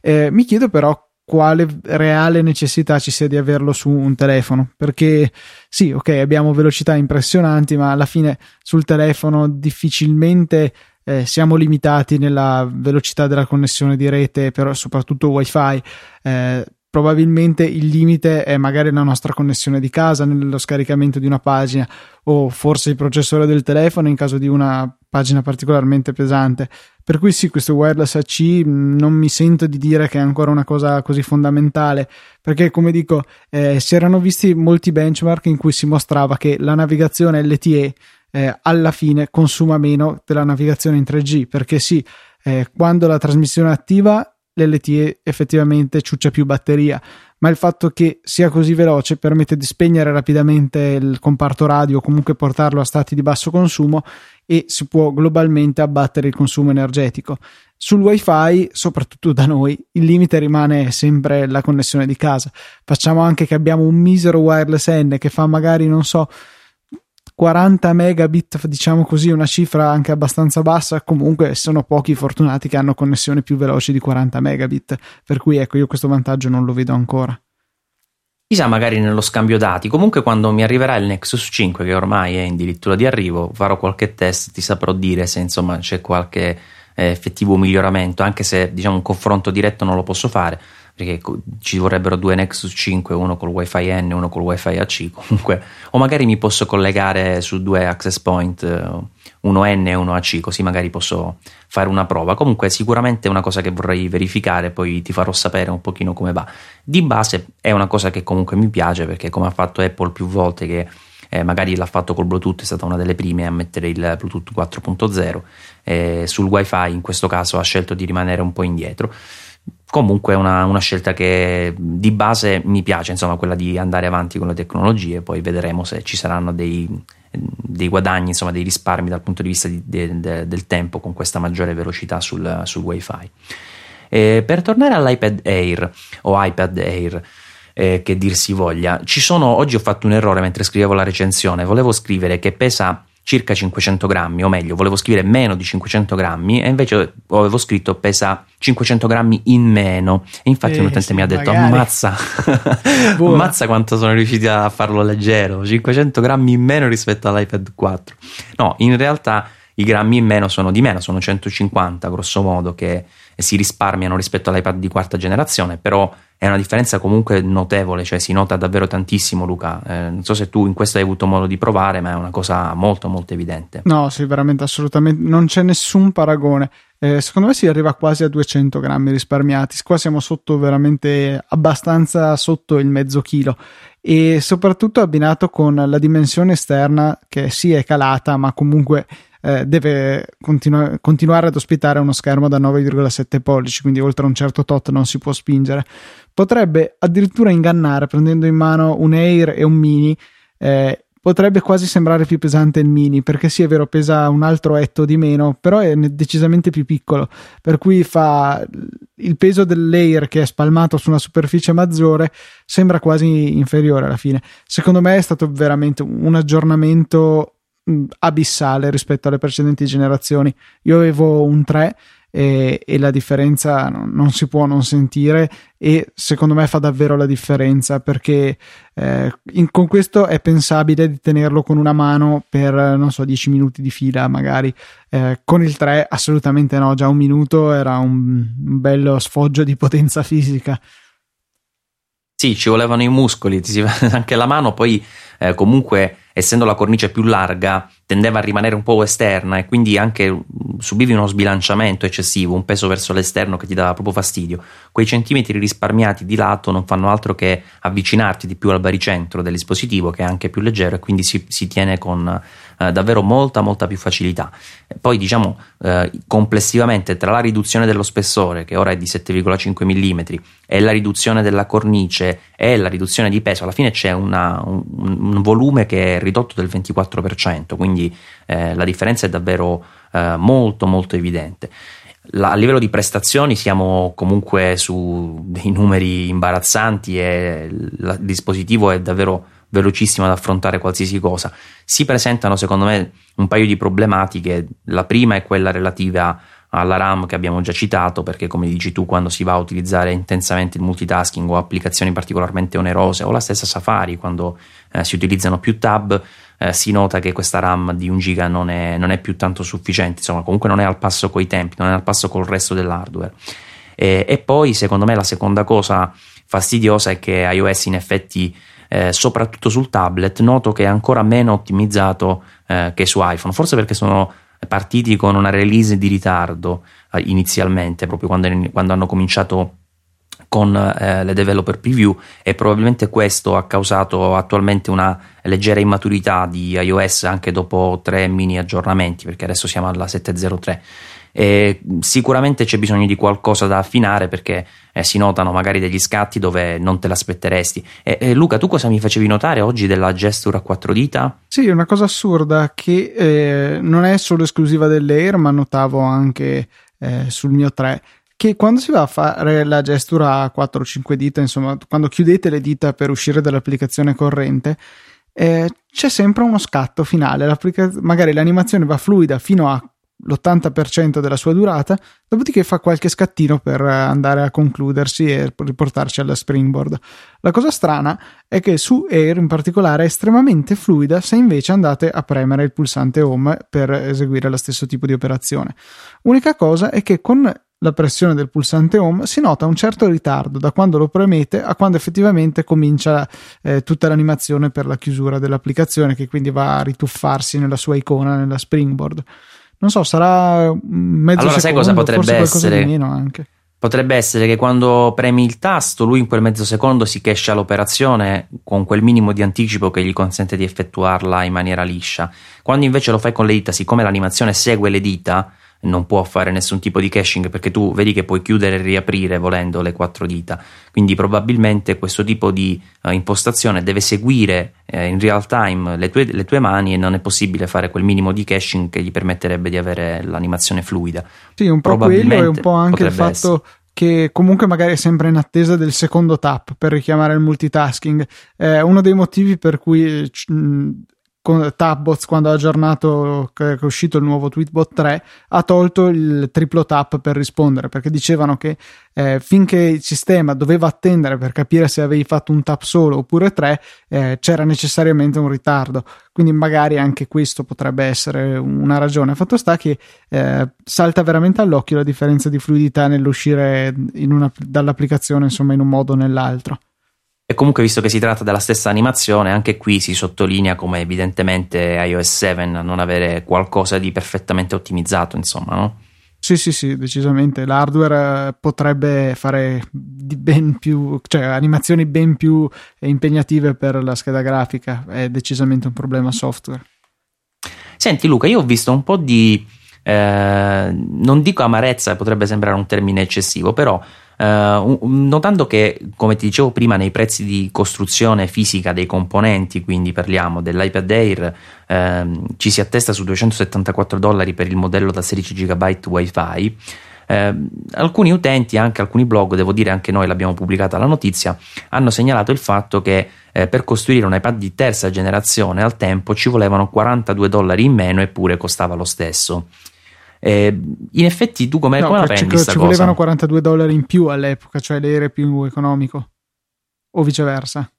Eh, mi chiedo però quale reale necessità ci sia di averlo su un telefono. Perché sì ok abbiamo velocità impressionanti ma alla fine sul telefono difficilmente eh, siamo limitati nella velocità della connessione di rete però soprattutto wifi. Eh, probabilmente il limite è magari la nostra connessione di casa nello scaricamento di una pagina o forse il processore del telefono in caso di una pagina particolarmente pesante. Per cui sì, questo wireless AC non mi sento di dire che è ancora una cosa così fondamentale, perché come dico, eh, si erano visti molti benchmark in cui si mostrava che la navigazione LTE eh, alla fine consuma meno della navigazione in 3G, perché sì, eh, quando la trasmissione è attiva l'LTE effettivamente ciuccia più batteria, ma il fatto che sia così veloce permette di spegnere rapidamente il comparto radio o comunque portarlo a stati di basso consumo e si può globalmente abbattere il consumo energetico. Sul wifi, soprattutto da noi, il limite rimane sempre la connessione di casa. Facciamo anche che abbiamo un misero wireless N che fa magari, non so, 40 megabit, diciamo così, una cifra anche abbastanza bassa, comunque sono pochi fortunati che hanno connessioni più veloci di 40 megabit, per cui ecco io questo vantaggio non lo vedo ancora. Chissà magari nello scambio dati, comunque quando mi arriverà il Nexus 5 che ormai è in dirittura di arrivo, farò qualche test, ti saprò dire se insomma c'è qualche eh, effettivo miglioramento, anche se diciamo un confronto diretto non lo posso fare, perché ci vorrebbero due Nexus 5, uno col WiFi N e uno col WiFi AC comunque, o magari mi posso collegare su due access point, eh, uno N e uno AC, così magari posso fare una prova. Comunque sicuramente è una cosa che vorrei verificare, poi ti farò sapere un pochino come va. Di base è una cosa che comunque mi piace perché come ha fatto Apple più volte che eh, magari l'ha fatto col Bluetooth, è stata una delle prime a mettere il Bluetooth 4.0, eh, sul WiFi in questo caso ha scelto di rimanere un po' indietro comunque è una, una, scelta che di base mi piace, insomma, quella di andare avanti con le tecnologie, poi vedremo se ci saranno dei, dei guadagni, insomma, dei risparmi dal punto di vista di, de, de, del tempo con questa maggiore velocità sul, sul wifi. E per tornare all'iPad Air o iPad Air, eh, che dir si voglia, ci sono, oggi ho fatto un errore mentre scrivevo la recensione, volevo scrivere che pesa circa 500 grammi, o meglio, volevo scrivere meno di 500 grammi e invece avevo scritto pesa 500 grammi in meno. E infatti eh, un utente sì, mi ha detto: magari. Ammazza, ammazza quanto sono riusciti a farlo leggero, 500 grammi in meno rispetto all'iPad 4. No, in realtà i grammi in meno sono di meno, sono 150 grosso modo che si risparmiano rispetto all'iPad di quarta generazione, però è una differenza comunque notevole, cioè si nota davvero tantissimo Luca. Eh, non so se tu in questo hai avuto modo di provare, ma è una cosa molto molto evidente. No, sì, veramente assolutamente, non c'è nessun paragone. Eh, secondo me si arriva quasi a 200 grammi risparmiati, qua siamo sotto veramente abbastanza sotto il mezzo chilo e soprattutto abbinato con la dimensione esterna che sì è calata ma comunque eh, deve continu- continuare ad ospitare uno schermo da 9,7 pollici quindi oltre un certo tot non si può spingere potrebbe addirittura ingannare prendendo in mano un Air e un Mini eh, potrebbe quasi sembrare più pesante il mini, perché sì, è vero, pesa un altro etto di meno, però è decisamente più piccolo, per cui fa il peso del layer che è spalmato su una superficie maggiore sembra quasi inferiore alla fine. Secondo me è stato veramente un aggiornamento abissale rispetto alle precedenti generazioni. Io avevo un 3 e, e la differenza non, non, si può non sentire e secondo me fa davvero la differenza perché eh, in, con questo è pensabile di tenerlo con una mano per non so 10 minuti di fila magari eh, con il 3 assolutamente no già un minuto era un, un bello sfoggio di potenza fisica sì, ci volevano i muscoli, anche la mano, poi eh, comunque essendo la cornice più larga tendeva a rimanere un po' esterna e quindi anche subivi uno sbilanciamento eccessivo, un peso verso l'esterno che ti dava proprio fastidio. Quei centimetri risparmiati di lato non fanno altro che avvicinarti di più al baricentro del dispositivo che è anche più leggero e quindi si, si tiene con eh, davvero molta molta più facilità. Poi diciamo eh, complessivamente tra la riduzione dello spessore che ora è di 7,5 mm e la riduzione della cornice e la riduzione di peso, alla fine c'è una, un, un volume che è ridotto del 24%, quindi eh, la differenza è davvero eh, molto molto evidente. La, a livello di prestazioni siamo comunque su dei numeri imbarazzanti e il dispositivo è davvero velocissimo ad affrontare qualsiasi cosa. Si presentano secondo me un paio di problematiche, la prima è quella relativa alla RAM che abbiamo già citato, perché come dici tu, quando si va a utilizzare intensamente il multitasking o applicazioni particolarmente onerose, o la stessa Safari, quando eh, si utilizzano più tab, eh, si nota che questa RAM di 1 giga non è, non è, più tanto sufficiente, insomma, comunque non è al passo coi tempi, non è al passo col resto dell'hardware. E, e poi, secondo me, la seconda cosa fastidiosa è che iOS in effetti eh, soprattutto sul tablet, noto che è ancora meno ottimizzato eh, che su iPhone, forse perché sono partiti con una release di ritardo eh, inizialmente, proprio quando, quando, hanno cominciato con eh, le developer preview e probabilmente questo ha causato attualmente una leggera immaturità di iOS anche dopo tre mini aggiornamenti perché adesso siamo alla 703 e sicuramente c'è bisogno di qualcosa da affinare perché eh, si notano magari degli scatti dove non te l'aspetteresti. E, e Luca, tu cosa mi facevi notare oggi della gesture a quattro dita? Sì, una cosa assurda che eh, non è solo esclusiva dell'Air, ma notavo anche eh, sul mio 3 che quando si va a fare la gestura a 4-5 dita, insomma, quando chiudete le dita per uscire dall'applicazione corrente, eh, c'è sempre uno scatto finale. magari l'animazione va fluida fino a l'80% della sua durata, dopodiché fa qualche scattino per andare a concludersi e riportarci alla springboard. La cosa strana è che su Air in particolare è estremamente fluida se invece andate a premere il pulsante home per eseguire lo stesso tipo di operazione. Unica cosa è che con la pressione del pulsante home si nota un certo ritardo da quando lo premete a quando effettivamente comincia eh, tutta l'animazione per la chiusura dell'applicazione che quindi va a rituffarsi nella sua icona nella springboard non so, sarà mezzo allora, secondo, sai cosa potrebbe essere? meno anche. Potrebbe essere che quando premi il tasto, lui in quel mezzo secondo si cache l'operazione con quel minimo di anticipo che gli consente di effettuarla in maniera liscia. Quando invece lo fai con le dita, siccome l'animazione segue le dita, non può fare nessun tipo di caching perché tu vedi che puoi chiudere e riaprire volendo le quattro dita. Quindi probabilmente questo tipo di uh, impostazione deve seguire uh, in real time le tue, le tue, mani e non è possibile fare quel minimo di caching che gli permetterebbe di avere l'animazione fluida. Sì, un po' quello e un po' anche il fatto essere. che comunque magari è sempre in attesa del secondo tap per richiamare il multitasking. È uno dei motivi per cui... Mh, Tabbots quando ha aggiornato che è uscito il nuovo Tweetbot 3 ha tolto il triplo tap per rispondere perché dicevano che eh, finché il sistema doveva attendere per capire se avevi fatto un tap solo oppure tre eh, c'era necessariamente un ritardo. Quindi magari anche questo potrebbe essere una ragione. Fatto sta che eh, salta veramente all'occhio la differenza di fluidità nell'uscire una, dall'applicazione insomma in un modo o nell'altro e comunque, visto che si tratta della stessa animazione, anche qui si sottolinea come evidentemente iOS 7 non avere qualcosa di perfettamente ottimizzato, insomma, no? Sì, sì, sì, decisamente. L'hardware eh, potrebbe fare ben più, cioè animazioni ben più impegnative per la scheda grafica. È decisamente un problema software. Senti, Luca, io ho visto un po' di. Eh, non dico amarezza, potrebbe sembrare un termine eccessivo, però Uh, notando che, come ti dicevo prima, nei prezzi di costruzione fisica dei componenti, quindi parliamo dell'iPad Air, uh, ci si attesta su 274 dollari per il modello da 16 GB WiFi. Uh, alcuni utenti, anche alcuni blog, devo dire anche noi l'abbiamo pubblicata la notizia, hanno segnalato il fatto che eh, per costruire un iPad di terza generazione al tempo ci volevano 42 dollari in meno eppure costava lo stesso. Eh, in effetti, tu come, no, come la prendi? Ci, ci volevano 42 dollari in più all'epoca, cioè l'era più economico, o viceversa.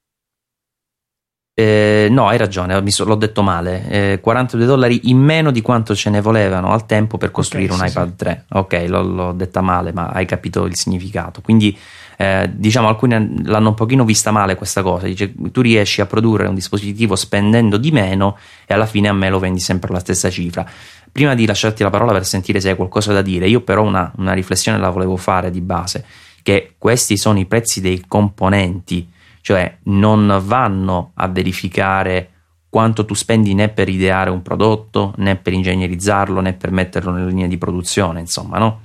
Eh, no, hai ragione, so, l'ho detto male. Eh, 42 dollari in meno di quanto ce ne volevano al tempo per costruire okay, un sì, iPad sì. 3. Ok, l'ho, l'ho, detta male, ma hai capito il significato. Quindi, eh, diciamo, alcuni l'hanno un pochino vista male questa cosa. Dice, tu riesci a produrre un dispositivo spendendo di meno e alla fine a me lo vendi sempre la stessa cifra. Prima di lasciarti la parola per sentire se hai qualcosa da dire, io però una, una riflessione la volevo fare di base, che questi sono i prezzi dei componenti, cioè non vanno a verificare quanto tu spendi né per ideare un prodotto, né per ingegnerizzarlo, né per metterlo nelle linee di produzione, insomma, no?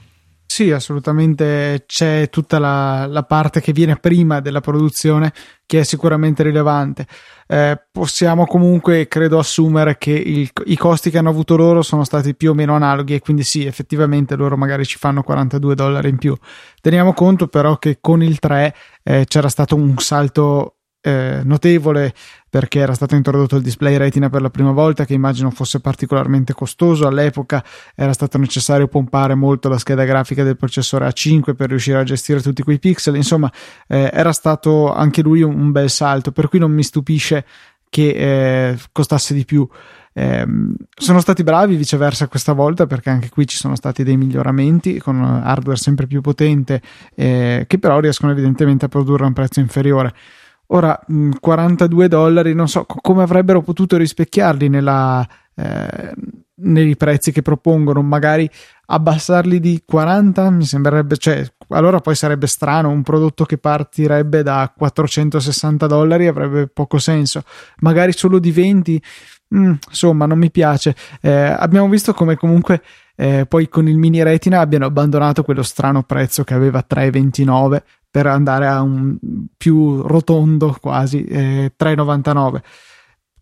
Sì, assolutamente c'è tutta la, la, parte che viene prima della produzione che è sicuramente rilevante. Eh, possiamo comunque, credo, assumere che il, i costi che hanno avuto loro sono stati più o meno analoghi e quindi sì, effettivamente loro magari ci fanno 42 dollari in più. Teniamo conto però che con il 3 eh, c'era stato un salto eh, notevole perché era stato introdotto il display retina per la prima volta che immagino fosse particolarmente costoso. All'epoca era stato necessario pompare molto la scheda grafica del processore A5 per riuscire a gestire tutti quei pixel. Insomma eh, era stato anche lui un, bel salto per cui non mi stupisce che eh, costasse di più. Eh, sono stati bravi viceversa questa volta perché anche qui ci sono stati dei miglioramenti con hardware sempre più potente eh, che però riescono evidentemente a produrre a un prezzo inferiore Ora, 42 mm, dollari, non so come avrebbero potuto rispecchiarli nella, eh, nei prezzi che propongono, magari abbassarli di 40 mi sembrerebbe, cioè, allora poi sarebbe strano, un prodotto che partirebbe da 460 dollari avrebbe poco senso, magari solo di 20, mm, insomma, non mi piace. Eh, abbiamo visto come comunque eh, poi con il mini retina abbiano abbandonato quello strano prezzo che aveva 3,29 per andare a un più rotondo quasi eh, 3,99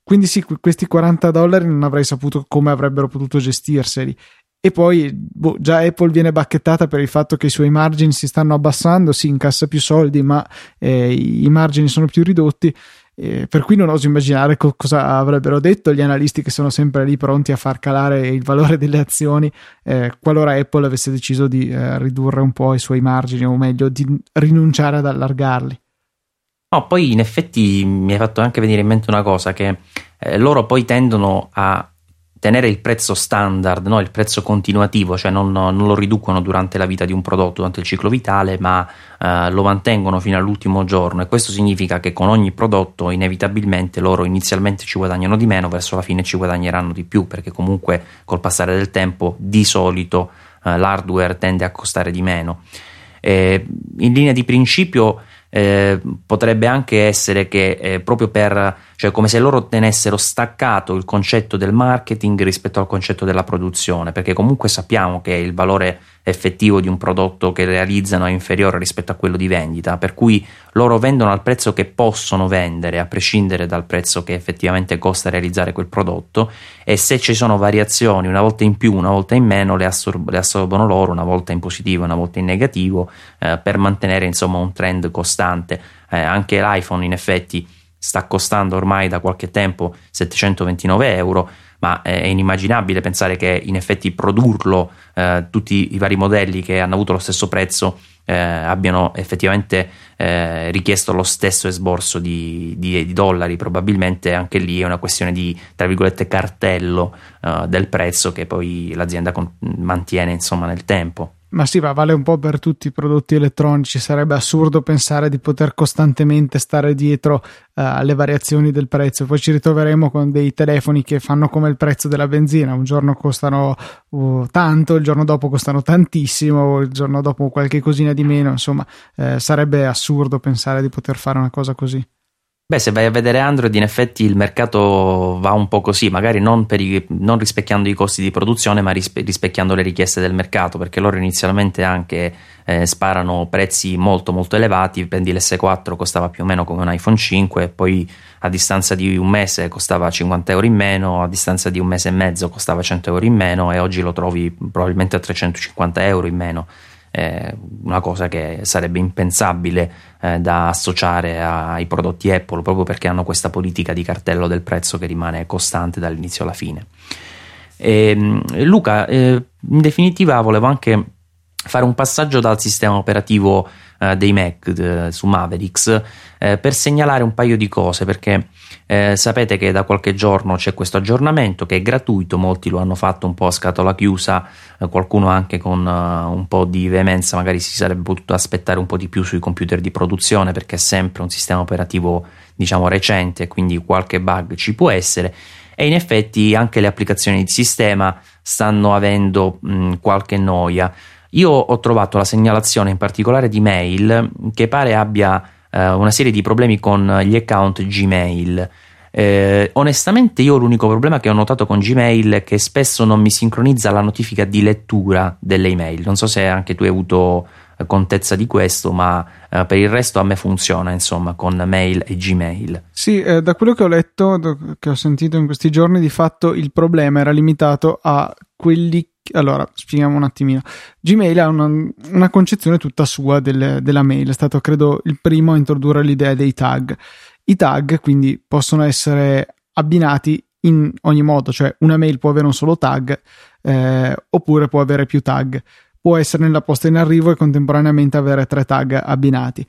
quindi sì questi 40 dollari non avrei saputo come avrebbero potuto gestirseli e poi boh, già Apple viene bacchettata per il fatto che i suoi margini si stanno abbassando, si incassa più soldi, ma eh, i margini sono più ridotti. Eh, per cui non oso immaginare co- cosa avrebbero detto gli analisti che sono sempre lì pronti a far calare il valore delle azioni eh, qualora Apple avesse deciso di eh, ridurre un po' i suoi margini o meglio di rinunciare ad allargarli. No, poi in effetti mi hai fatto anche venire in mente una cosa che eh, loro poi tendono a tenere il prezzo standard, no? il prezzo continuativo, cioè non, non, lo riducono durante la vita di un prodotto, durante il ciclo vitale, ma eh, lo mantengono fino all'ultimo giorno e questo significa che con ogni prodotto inevitabilmente loro inizialmente ci guadagnano di meno, verso la fine ci guadagneranno di più, perché comunque col passare del tempo di solito eh, l'hardware tende a costare di meno. E in linea di principio eh, potrebbe anche essere che eh, proprio per, cioè come se loro tenessero staccato il concetto del marketing rispetto al concetto della produzione, perché comunque sappiamo che il valore effettivo di un prodotto che realizzano è inferiore rispetto a quello di vendita, per cui loro vendono al prezzo che possono vendere, a prescindere dal prezzo che effettivamente costa realizzare quel prodotto e se ci sono variazioni una volta in più, una volta in meno, le, assorb- le assorbono loro, una volta in positivo, una volta in negativo, eh, per mantenere insomma un trend costante. Eh, anche l'iPhone in effetti sta costando ormai da qualche tempo 729 euro, ma è inimmaginabile pensare che in effetti produrlo eh, tutti i vari modelli che hanno avuto lo stesso prezzo eh, abbiano effettivamente eh, richiesto lo stesso esborso di, di, di, dollari, probabilmente anche lì è una questione di tra virgolette cartello eh, del prezzo che poi l'azienda con- mantiene insomma nel tempo. Ma sì, ma vale un po' per tutti i prodotti elettronici. Sarebbe assurdo pensare di poter costantemente stare dietro uh, alle variazioni del prezzo. Poi ci ritroveremo con dei telefoni che fanno come il prezzo della benzina. Un giorno costano uh, tanto, il giorno dopo costano tantissimo, il giorno dopo qualche cosina di meno. Insomma, eh, sarebbe assurdo pensare di poter fare una cosa così. Beh, se vai a vedere Android, in effetti il mercato va un po' così, magari non, i, non rispecchiando i costi di produzione, ma rispe, rispecchiando le richieste del mercato, perché loro inizialmente anche eh, sparano prezzi molto molto elevati. Prendi l'S4 costava più o meno come un iPhone 5, poi a distanza di un mese costava 50 euro in meno, a distanza di un mese e mezzo costava 100 euro in meno, e oggi lo trovi probabilmente a 350 euro in meno eh, una cosa che sarebbe impensabile eh, da associare ai prodotti Apple proprio perché hanno questa politica di cartello del prezzo che rimane costante dall'inizio alla fine. E, ehm, Luca, eh, in definitiva volevo anche fare un passaggio dal sistema operativo eh, dei Mac eh, su Mavericks eh, per segnalare un paio di cose perché eh, sapete che da qualche giorno c'è questo aggiornamento che è gratuito, molti lo hanno fatto un po' a scatola chiusa, eh, qualcuno anche con uh, un po' di veemenza magari si sarebbe potuto aspettare un po' di più sui computer di produzione perché è sempre un sistema operativo diciamo recente, quindi qualche bug ci può essere e in effetti anche le applicazioni di sistema stanno avendo mh, qualche noia. Io ho trovato la segnalazione in particolare di mail che pare abbia eh, una serie di problemi con gli account Gmail. Eh, onestamente io l'unico problema che ho notato con Gmail è che spesso non mi sincronizza la notifica di lettura delle email. Non so se anche tu hai avuto eh, contezza di questo, ma eh, per il resto a me funziona, insomma, con mail e Gmail. Sì, eh, da quello che ho letto, che ho sentito in questi giorni, di fatto il problema era limitato a quelli allora, spieghiamo un attimino. Gmail ha una, una concezione tutta sua del, della mail, è stato credo il primo a introdurre l'idea dei tag. I tag quindi possono essere abbinati in ogni modo, cioè una mail può avere un solo tag eh, oppure può avere più tag. Può essere nella posta in arrivo e contemporaneamente avere tre tag abbinati.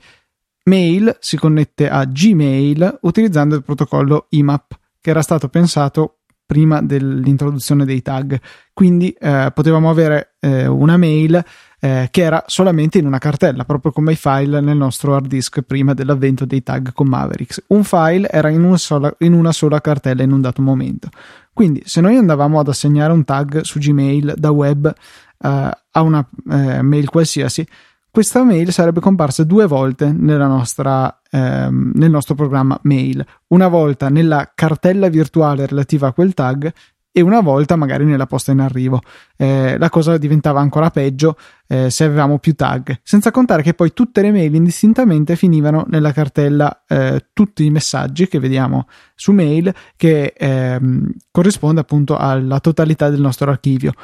Mail si connette a Gmail utilizzando il protocollo IMAP che era stato pensato prima dell'introduzione dei tag. Quindi eh, potevamo avere eh, una mail eh, che era solamente in una cartella, proprio come i file nel nostro hard disk prima dell'avvento dei tag con Mavericks. Un file era in una sola, in una sola cartella in un dato momento. Quindi, se noi andavamo ad assegnare un tag su Gmail da web eh, a una eh, mail qualsiasi, questa mail sarebbe comparsa due volte nostra, ehm, nel nostro programma mail, una volta nella cartella virtuale relativa a quel tag e una volta magari nella posta in arrivo. Eh, la cosa diventava ancora peggio eh, se avevamo più tag, senza contare che poi tutte le mail indistintamente finivano nella cartella eh, tutti i messaggi che vediamo su mail che ehm, corrisponde appunto alla totalità del nostro archivio.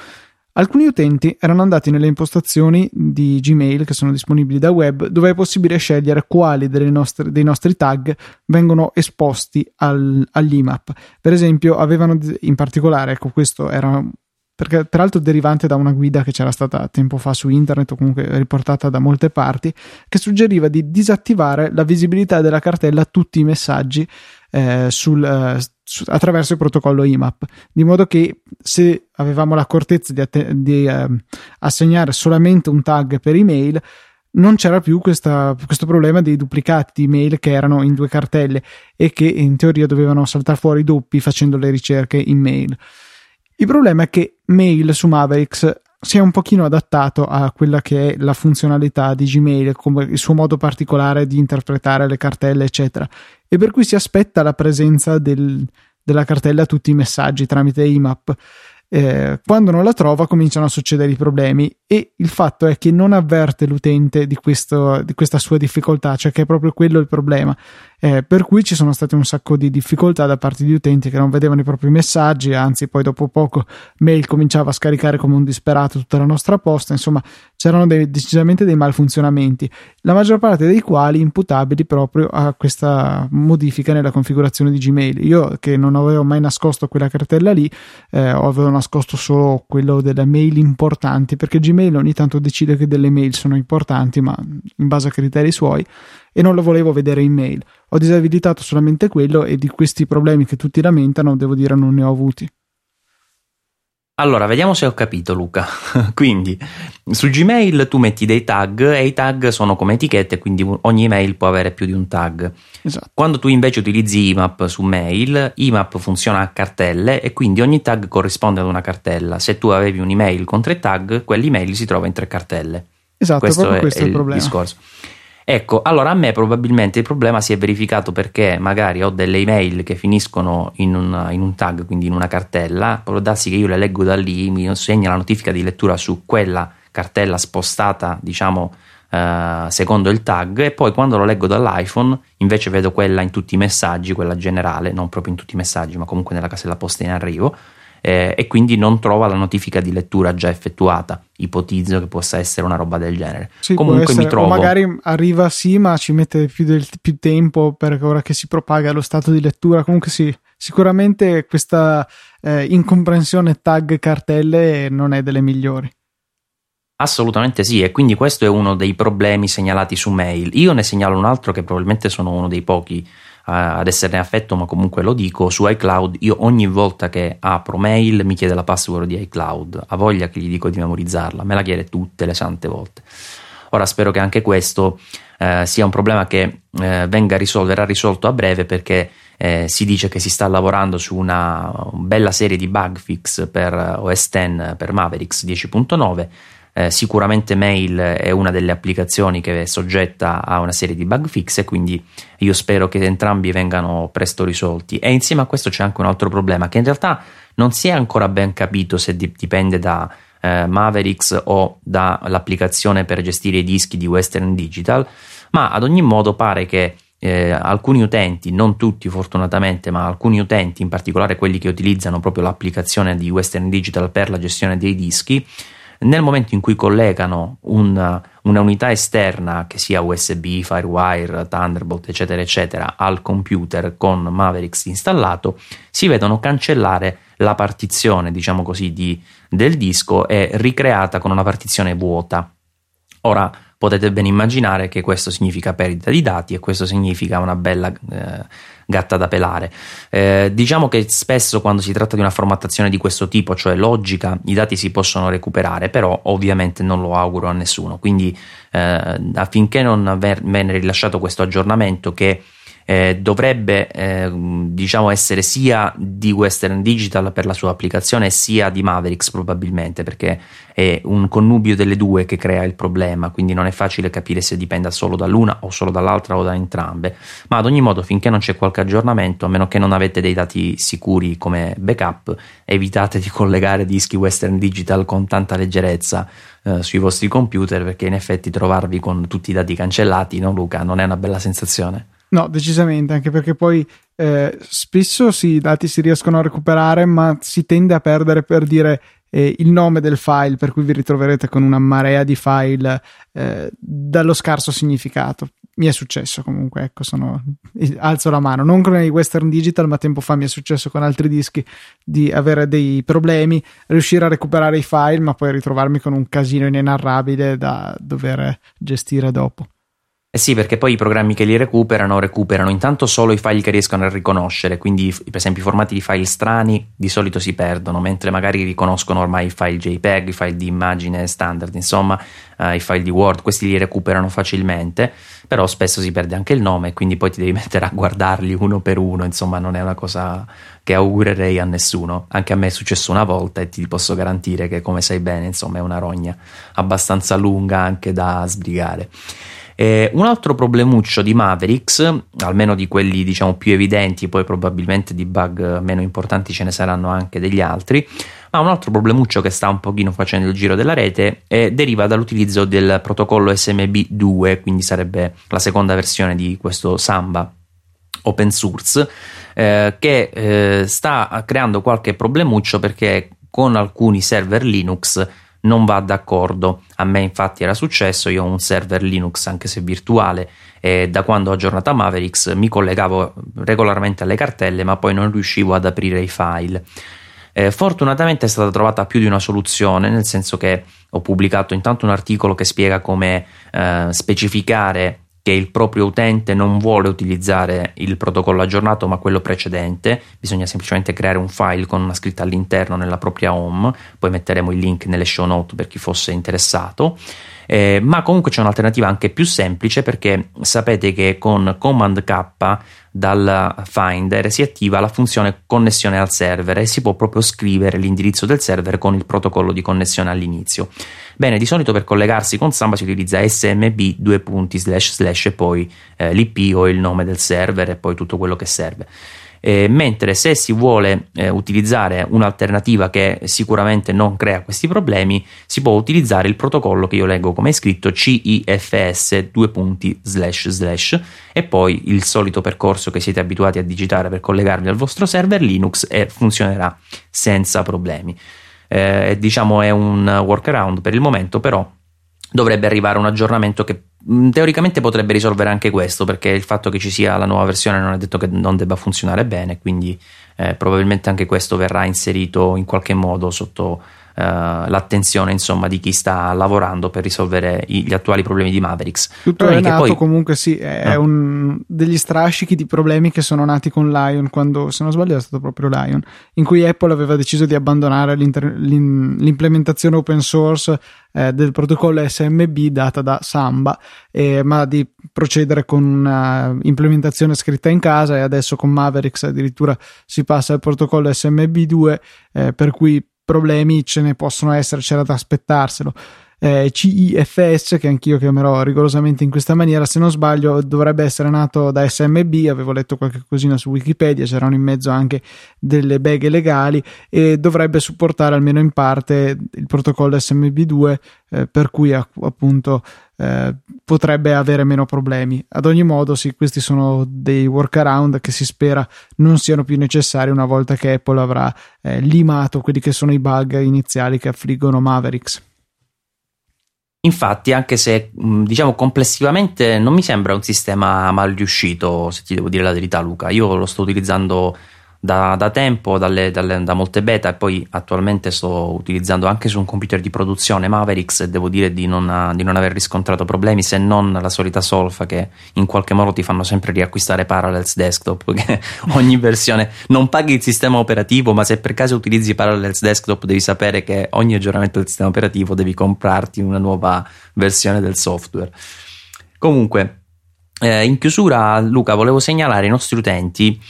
Alcuni utenti erano andati nelle impostazioni di Gmail che sono disponibili da web, dove è possibile scegliere quali nostre, dei nostri tag vengono esposti al, all'IMAP. Per esempio, avevano in particolare, ecco, questo era perché peraltro derivante da una guida che c'era stata tempo fa su internet o comunque riportata da molte parti, che suggeriva di disattivare la visibilità della cartella a tutti i messaggi eh, sul, eh, su, attraverso il protocollo IMAP, di modo che se avevamo l'accortezza di, att- di eh, assegnare solamente un tag per email, non c'era più questa, questo problema dei duplicati di email che erano in due cartelle e che in teoria dovevano saltare fuori doppi facendo le ricerche in mail. Il problema è che mail su Mavericks si è un pochino adattato a quella che è la funzionalità di Gmail, come il suo modo particolare di interpretare le cartelle, eccetera. E per cui si aspetta la presenza del, della cartella a tutti i messaggi tramite IMAP. Eh, quando non la trova cominciano a succedere i problemi e il fatto è che non avverte l'utente di, questo, di questa sua difficoltà, cioè che è proprio quello il problema. Eh, per cui ci sono state un sacco di difficoltà da parte di utenti che non vedevano i propri messaggi, anzi poi dopo poco mail cominciava a scaricare come un disperato tutta la nostra posta, insomma c'erano dei, decisamente dei malfunzionamenti, la maggior parte dei quali imputabili proprio a questa modifica nella configurazione di Gmail. Io che non avevo mai nascosto quella cartella lì, eh, avevo nascosto solo quello delle mail importanti, perché Gmail ogni tanto decide che delle mail sono importanti, ma in base a criteri suoi e non lo volevo vedere in mail. Ho disabilitato solamente quello e di questi problemi che tutti lamentano, devo dire, non ne ho avuti. Allora, vediamo se ho capito Luca. quindi, su Gmail tu metti dei tag e i tag sono come etichette, quindi ogni email può avere più di un tag. Esatto. Quando tu invece utilizzi IMAP su mail, IMAP funziona a cartelle e quindi ogni tag corrisponde ad una cartella. Se tu avevi un'email con tre tag, quell'email si trova in tre cartelle. Esatto, questo è, questo è il, il problema. discorso. Ecco, allora a me probabilmente il problema si è verificato perché magari ho delle email che finiscono in, una, in un tag, quindi in una cartella, può darsi che io le leggo da lì, mi segna la notifica di lettura su quella cartella spostata, diciamo, eh, secondo il tag e poi quando lo leggo dall'iPhone invece vedo quella in tutti i messaggi, quella generale, non proprio in tutti i messaggi, ma comunque nella casella posta in arrivo eh, e quindi non trova la notifica di lettura già effettuata. Ipotizzo che possa essere una roba del genere. Sì, Comunque mi trovo. O magari arriva sì, ma ci mette più, del, più tempo per ora che si propaga lo stato di lettura. Comunque sì, sicuramente questa eh, incomprensione tag cartelle non è delle migliori. Assolutamente sì, e quindi questo è uno dei problemi segnalati su mail. Io ne segnalo un altro che probabilmente sono uno dei pochi ad esserne affetto, ma comunque lo dico, su iCloud io ogni volta che apro mail mi chiede la password di iCloud, ha voglia che gli dico di memorizzarla, me la chiede tutte le sante volte. Ora spero che anche questo eh, sia un problema che eh, venga risolto, verrà risolto a breve perché eh, si dice che si sta lavorando su una bella serie di bug fix per OS X per Mavericks 10.9 eh, sicuramente Mail è una delle applicazioni che è soggetta a una serie di bug fix e quindi io spero che entrambi vengano presto risolti. E insieme a questo c'è anche un altro problema che in realtà non si è ancora ben capito se dipende da eh, Mavericks o dall'applicazione per gestire i dischi di Western Digital, ma ad ogni modo pare che eh, alcuni utenti, non tutti fortunatamente, ma alcuni utenti, in particolare quelli che utilizzano proprio l'applicazione di Western Digital per la gestione dei dischi, nel momento in cui collegano un, una unità esterna che sia USB, Firewire, Thunderbolt, eccetera, eccetera, al computer con Mavericks installato, si vedono cancellare la partizione, diciamo così, di, del disco e ricreata con una partizione vuota. Ora, potete ben immaginare che questo significa perdita di dati e questo significa una bella eh, gatta da pelare. Eh, diciamo che spesso quando si tratta di una formattazione di questo tipo, cioè logica, i dati si possono recuperare, però ovviamente non lo auguro a nessuno. Quindi eh, affinché non venne rilasciato questo aggiornamento che eh, dovrebbe eh, diciamo essere sia di Western Digital per la sua applicazione sia di Mavericks probabilmente perché è un connubio delle due che crea il problema quindi non è facile capire se dipenda solo dall'una o solo dall'altra o da entrambe. Ma ad ogni modo finché non c'è qualche aggiornamento a meno che non avete dei dati sicuri come backup evitate di collegare dischi Western Digital con tanta leggerezza eh, sui vostri computer perché in effetti trovarvi con tutti i dati cancellati no Luca? Non è una bella sensazione No, decisamente, anche perché poi eh, spesso sì, i dati si riescono a recuperare, ma si tende a perdere per dire eh, il nome del file, per cui vi ritroverete con una marea di file eh, dallo scarso significato. Mi è successo comunque, ecco, sono, alzo la mano, non con i Western Digital, ma tempo fa mi è successo con altri dischi di avere dei problemi, riuscire a recuperare i file, ma poi ritrovarmi con un casino inenarrabile da dover gestire dopo. Eh sì, perché poi i programmi che li recuperano recuperano intanto solo i file che riescono a riconoscere, quindi per esempio i formati di file strani di solito si perdono, mentre magari riconoscono ormai i file JPEG, i file di immagine standard, insomma eh, i file di Word, questi li recuperano facilmente, però spesso si perde anche il nome, quindi poi ti devi mettere a guardarli uno per uno, insomma non è una cosa che augurerei a nessuno, anche a me è successo una volta e ti posso garantire che come sai bene, insomma è una rogna abbastanza lunga anche da sbrigare. Eh, un altro problemuccio di Mavericks, almeno di quelli diciamo più evidenti, poi probabilmente di bug meno importanti ce ne saranno anche degli altri, ma un altro problemuccio che sta un pochino facendo il giro della rete eh, deriva dall'utilizzo del protocollo SMB2, quindi sarebbe la seconda versione di questo Samba open source, eh, che eh, sta creando qualche problemuccio perché con alcuni server Linux non va d'accordo. A me infatti era successo, io ho un server Linux anche se virtuale e da quando ho aggiornato Mavericks mi collegavo regolarmente alle cartelle ma poi non riuscivo ad aprire i file. Eh, fortunatamente è stata trovata più di una soluzione, nel senso che ho pubblicato intanto un articolo che spiega come eh, specificare che il proprio utente non vuole utilizzare il protocollo aggiornato ma quello precedente, bisogna semplicemente creare un file con una scritta all'interno nella propria home, poi metteremo il link nelle show note per chi fosse interessato. Eh, ma comunque c'è un'alternativa anche più semplice perché sapete che con Command K dal Finder si attiva la funzione connessione al server e si può proprio scrivere l'indirizzo del server con il protocollo di connessione all'inizio. Bene, di solito per collegarsi con Samba si utilizza smb due punti slash slash e poi eh, l'IP o il nome del server e poi tutto quello che serve. Eh, mentre se si vuole eh, utilizzare un'alternativa che sicuramente non crea questi problemi, si può utilizzare il protocollo che io leggo come è scritto CIFS due punti slash slash e poi il solito percorso che siete abituati a digitare per collegarvi al vostro server Linux e funzionerà senza problemi. Eh, diciamo è un workaround per il momento, però dovrebbe arrivare un aggiornamento che Mm, teoricamente potrebbe risolvere anche questo perché il fatto che ci sia la nuova versione non è detto che non debba funzionare bene quindi eh, probabilmente anche questo verrà inserito in qualche modo sotto eh, l'attenzione insomma di chi sta lavorando per risolvere gli attuali problemi di Mavericks. Tutto è nato poi... comunque sì, è no. un, degli strascichi di problemi che sono nati con Lion quando se non sbaglio è stato proprio Lion in cui Apple aveva deciso di abbandonare l'implementazione open source eh, del protocollo SMB data da Samba eh, ma di procedere con un'implementazione scritta in casa e adesso con Mavericks addirittura si passa al protocollo SMB2 eh, per cui problemi ce ne possono essere, c'era da aspettarselo. Eh, CIFS, che anch'io chiamerò rigorosamente in questa maniera, se non sbaglio dovrebbe essere nato da SMB, avevo letto qualche cosina su Wikipedia, c'erano in mezzo anche delle beghe legali e dovrebbe supportare almeno in parte il protocollo SMB2, eh, per cui appunto eh, potrebbe avere meno problemi. Ad ogni modo, sì, questi sono dei workaround che si spera non siano più necessari una volta che Apple avrà eh, limato quelli che sono i bug iniziali che affliggono Mavericks. Infatti, anche se diciamo complessivamente non mi sembra un sistema mal riuscito, se ti devo dire la verità, Luca, io lo sto utilizzando da, da tempo, dalle, dalle, da molte beta e poi attualmente sto utilizzando anche su un computer di produzione Mavericks e devo dire di non, di non aver riscontrato problemi se non la solita solfa che in qualche modo ti fanno sempre riacquistare Parallels Desktop perché ogni versione non paghi il sistema operativo ma se per caso utilizzi Parallels Desktop devi sapere che ogni aggiornamento del sistema operativo devi comprarti una nuova versione del software. Comunque eh, in chiusura Luca volevo segnalare ai nostri utenti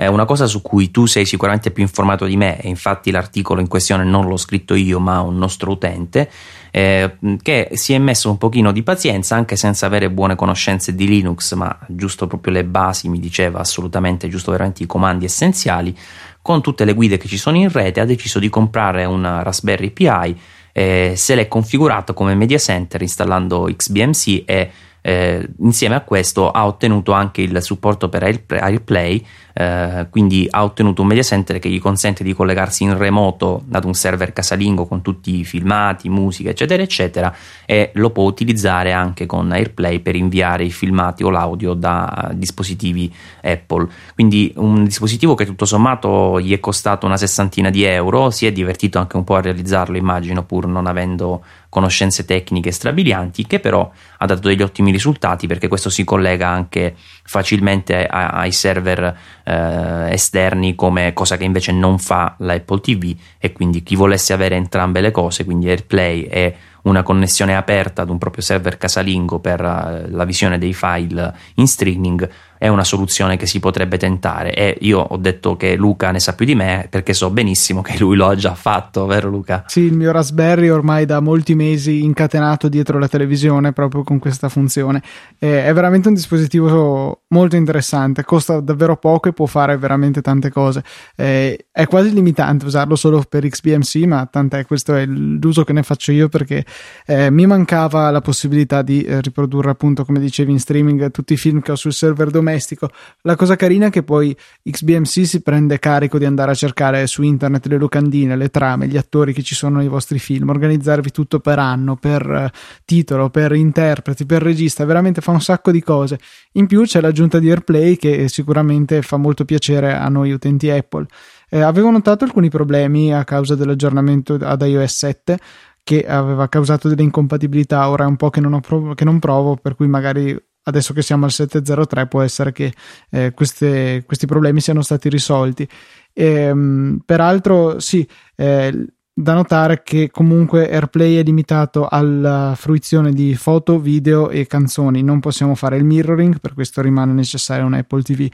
è una cosa su cui tu sei sicuramente più informato di me e infatti l'articolo in questione non l'ho scritto io ma un nostro utente eh, che si è messo un pochino di pazienza anche senza avere buone conoscenze di Linux ma giusto proprio le basi mi diceva assolutamente giusto veramente i comandi essenziali. Con tutte le guide che ci sono in rete ha deciso di comprare un Raspberry Pi eh, se l'è configurato come media center installando XBMC e eh, insieme a questo ha ottenuto anche il supporto per AirPlay eh, quindi ha ottenuto un media center che gli consente di collegarsi in remoto ad un server casalingo con tutti i filmati, musica, eccetera, eccetera, e lo può utilizzare anche con AirPlay per inviare i filmati o l'audio da dispositivi Apple. Quindi un dispositivo che tutto sommato gli è costato una sessantina di euro, si è divertito anche un po' a realizzarlo, immagino, pur non avendo conoscenze tecniche strabilianti, che però ha dato degli ottimi risultati perché questo si collega anche facilmente ai server eh, esterni come cosa che invece non fa la Apple TV e quindi chi volesse avere entrambe le cose, quindi AirPlay e una connessione aperta ad un proprio server casalingo per uh, la visione dei file in streaming è una soluzione che si potrebbe tentare e io ho detto che Luca ne sa più di me perché so benissimo che lui lo ha già fatto, vero Luca? Sì, il mio Raspberry ormai da molti mesi incatenato dietro la televisione proprio con questa funzione. Eh, è veramente un dispositivo molto interessante, costa davvero poco e può fare veramente tante cose. Eh, è quasi limitante usarlo solo per XBMC, ma tant'è, questo è l'uso che ne faccio io perché eh, mi mancava la possibilità di eh, riprodurre appunto, come dicevi, in streaming tutti i film che ho sul server domestico domestico. La cosa carina è che poi XBMC si prende carico di andare a cercare su internet le locandine, le trame, gli attori che ci sono nei vostri film, organizzarvi tutto per anno, per uh, titolo, per interpreti, per regista, veramente fa un sacco di cose. In più c'è l'aggiunta di AirPlay che sicuramente fa molto piacere a noi utenti Apple. Eh, avevo notato alcuni problemi a causa dell'aggiornamento ad iOS 7 che aveva causato delle incompatibilità. Ora è un po' che non, provo, che non provo, per cui magari adesso che siamo al 703 può essere che eh, queste, questi problemi siano stati risolti. E, ehm, peraltro, sì, eh, da notare che comunque AirPlay è limitato alla fruizione di foto, video e canzoni, non possiamo fare il mirroring, per questo rimane necessaria un Apple TV.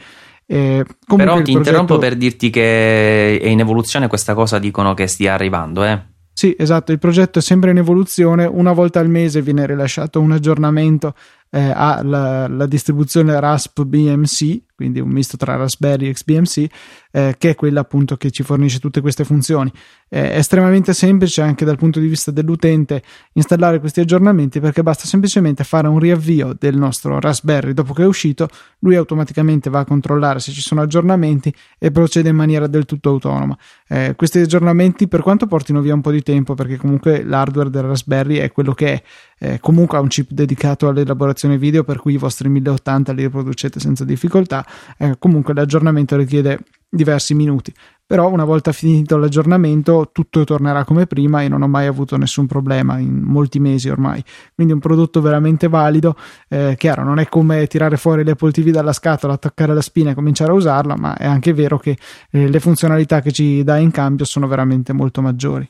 Eh, Però ti progetto... interrompo per dirti che è in evoluzione questa cosa, dicono che stia arrivando, eh? Sì, esatto, il progetto è sempre in evoluzione, una volta al mese viene rilasciato un aggiornamento eh, alla distribuzione Rasp BMC, quindi un misto tra Raspberry e XBMC, eh, che è quella appunto che ci fornisce tutte queste funzioni. Eh, è estremamente semplice anche dal punto di vista dell'utente installare questi aggiornamenti perché basta semplicemente fare un riavvio del nostro Raspberry dopo che è uscito, lui automaticamente va a controllare se ci sono aggiornamenti e procede in maniera del tutto autonoma. Eh, questi aggiornamenti, per quanto portino via un po' di tempo, perché comunque l'hardware del Raspberry è quello che è, eh, comunque ha un chip dedicato all'elaborazione video per cui i vostri 1080 li riproducete senza difficoltà eh, comunque l'aggiornamento richiede diversi minuti. Però una volta finito l'aggiornamento tutto tornerà come prima e non ho mai avuto nessun problema in molti mesi ormai. Quindi un prodotto veramente valido. Eh, chiaro non è come tirare fuori l'Apple TV dalla scatola attaccare la spina e cominciare a usarla ma è anche vero che eh, le funzionalità che ci dà in cambio sono veramente molto maggiori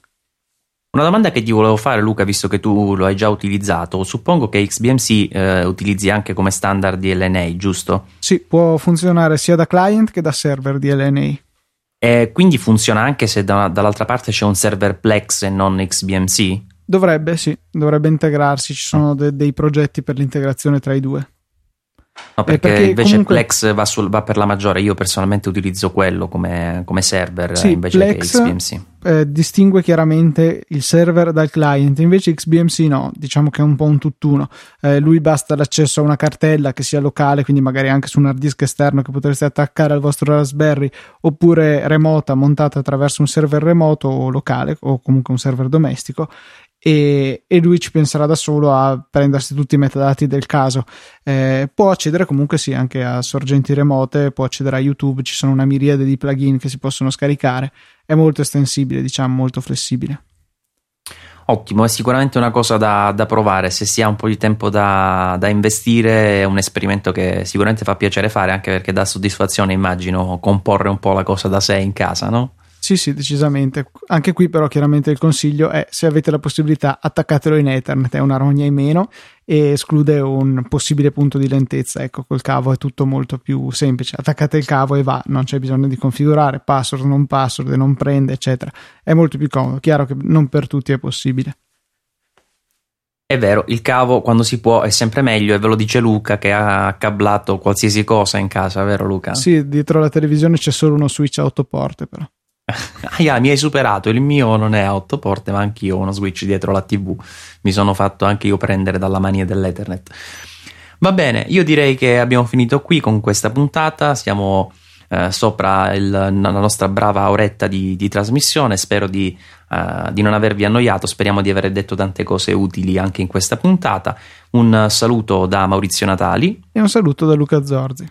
una domanda che ti volevo fare, Luca, visto che tu lo hai già utilizzato, suppongo che XBMC eh, utilizzi anche come standard DLNA, giusto? Sì, può funzionare sia da client che da server DLNA. E quindi funziona anche se da, dall'altra parte c'è un server Plex e non XBMC? Dovrebbe, sì, dovrebbe integrarsi. Ci sono de- dei progetti per l'integrazione tra i due. No, perché, perché invece comunque... Plex va, sul, va, per la maggiore. Io personalmente utilizzo quello come, come server sì, invece Plex, che XBMC. Eh, distingue chiaramente il server dal client, invece XBMC no, diciamo che è un po' un tutt'uno. Eh, lui basta l'accesso a una cartella che sia locale, quindi magari anche su un hard disk esterno che potreste attaccare al vostro Raspberry, oppure remota, montata attraverso un server remoto o locale o comunque un server domestico e, e, lui ci penserà da solo a prendersi tutti i metadati del caso. Eh, può accedere comunque sì anche a sorgenti remote, può accedere a YouTube, ci sono una miriade di plugin che si possono scaricare, è molto estensibile, diciamo, molto flessibile. Ottimo, è sicuramente una cosa da, da, provare, se si ha un po' di tempo da, da, investire è un esperimento che sicuramente fa piacere fare anche perché dà soddisfazione, immagino, comporre un po' la cosa da sé in casa, no? Sì, sì, decisamente. Anche qui però chiaramente il consiglio è se avete la possibilità attaccatelo in Ethernet, è una rogna in meno e esclude un possibile punto di lentezza. Ecco, col cavo è tutto molto più semplice. Attaccate il cavo e va, non c'è bisogno di configurare password, non password, non prende, eccetera. È molto più comodo. Chiaro che non per tutti è possibile. È vero, il cavo quando si può è sempre meglio e ve lo dice Luca che ha cablato qualsiasi cosa in casa, vero Luca? Sì, dietro la televisione c'è solo uno switch a otto porte però. Ah, mi hai superato. Il mio non è a 8 porte, ma anch'io ho uno switch dietro la TV. Mi sono fatto anche io prendere dalla mania dell'Ethernet. Va bene, io direi che abbiamo finito qui con questa puntata. Siamo eh, sopra il, la nostra brava oretta di, di trasmissione. Spero di, eh, di, non avervi annoiato. Speriamo di aver detto tante cose utili anche in questa puntata. Un saluto da Maurizio Natali e un saluto da Luca Zorzi.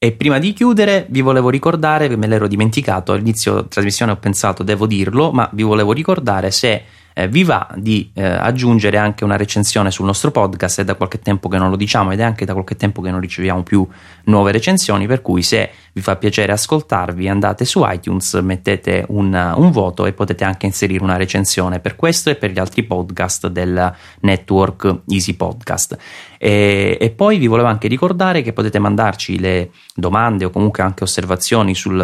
E prima di chiudere vi volevo ricordare, me l'ero dimenticato, all'inizio trasmissione ho pensato devo dirlo, ma vi volevo ricordare se eh, vi va di eh, aggiungere anche una recensione sul nostro podcast, è da qualche tempo che non lo diciamo ed è anche da qualche tempo che non riceviamo più nuove recensioni, per cui se vi fa piacere ascoltarvi, andate su iTunes, mettete un, un voto e potete anche inserire una recensione per questo e per gli altri podcast del network Easy Podcast. E, e, poi vi volevo anche ricordare che potete mandarci le domande o comunque anche osservazioni sul,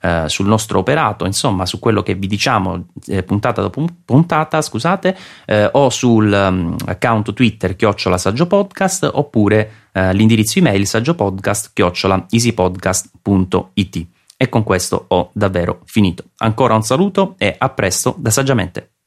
eh, sul nostro operato, insomma su quello che vi diciamo eh, puntata dopo puntata, scusate, eh, o sul um, account Twitter chiocciola saggio podcast oppure eh, l'indirizzo email saggiopodcast chiocciola. E con questo ho davvero finito. Ancora un saluto e a presto da Saggiamente.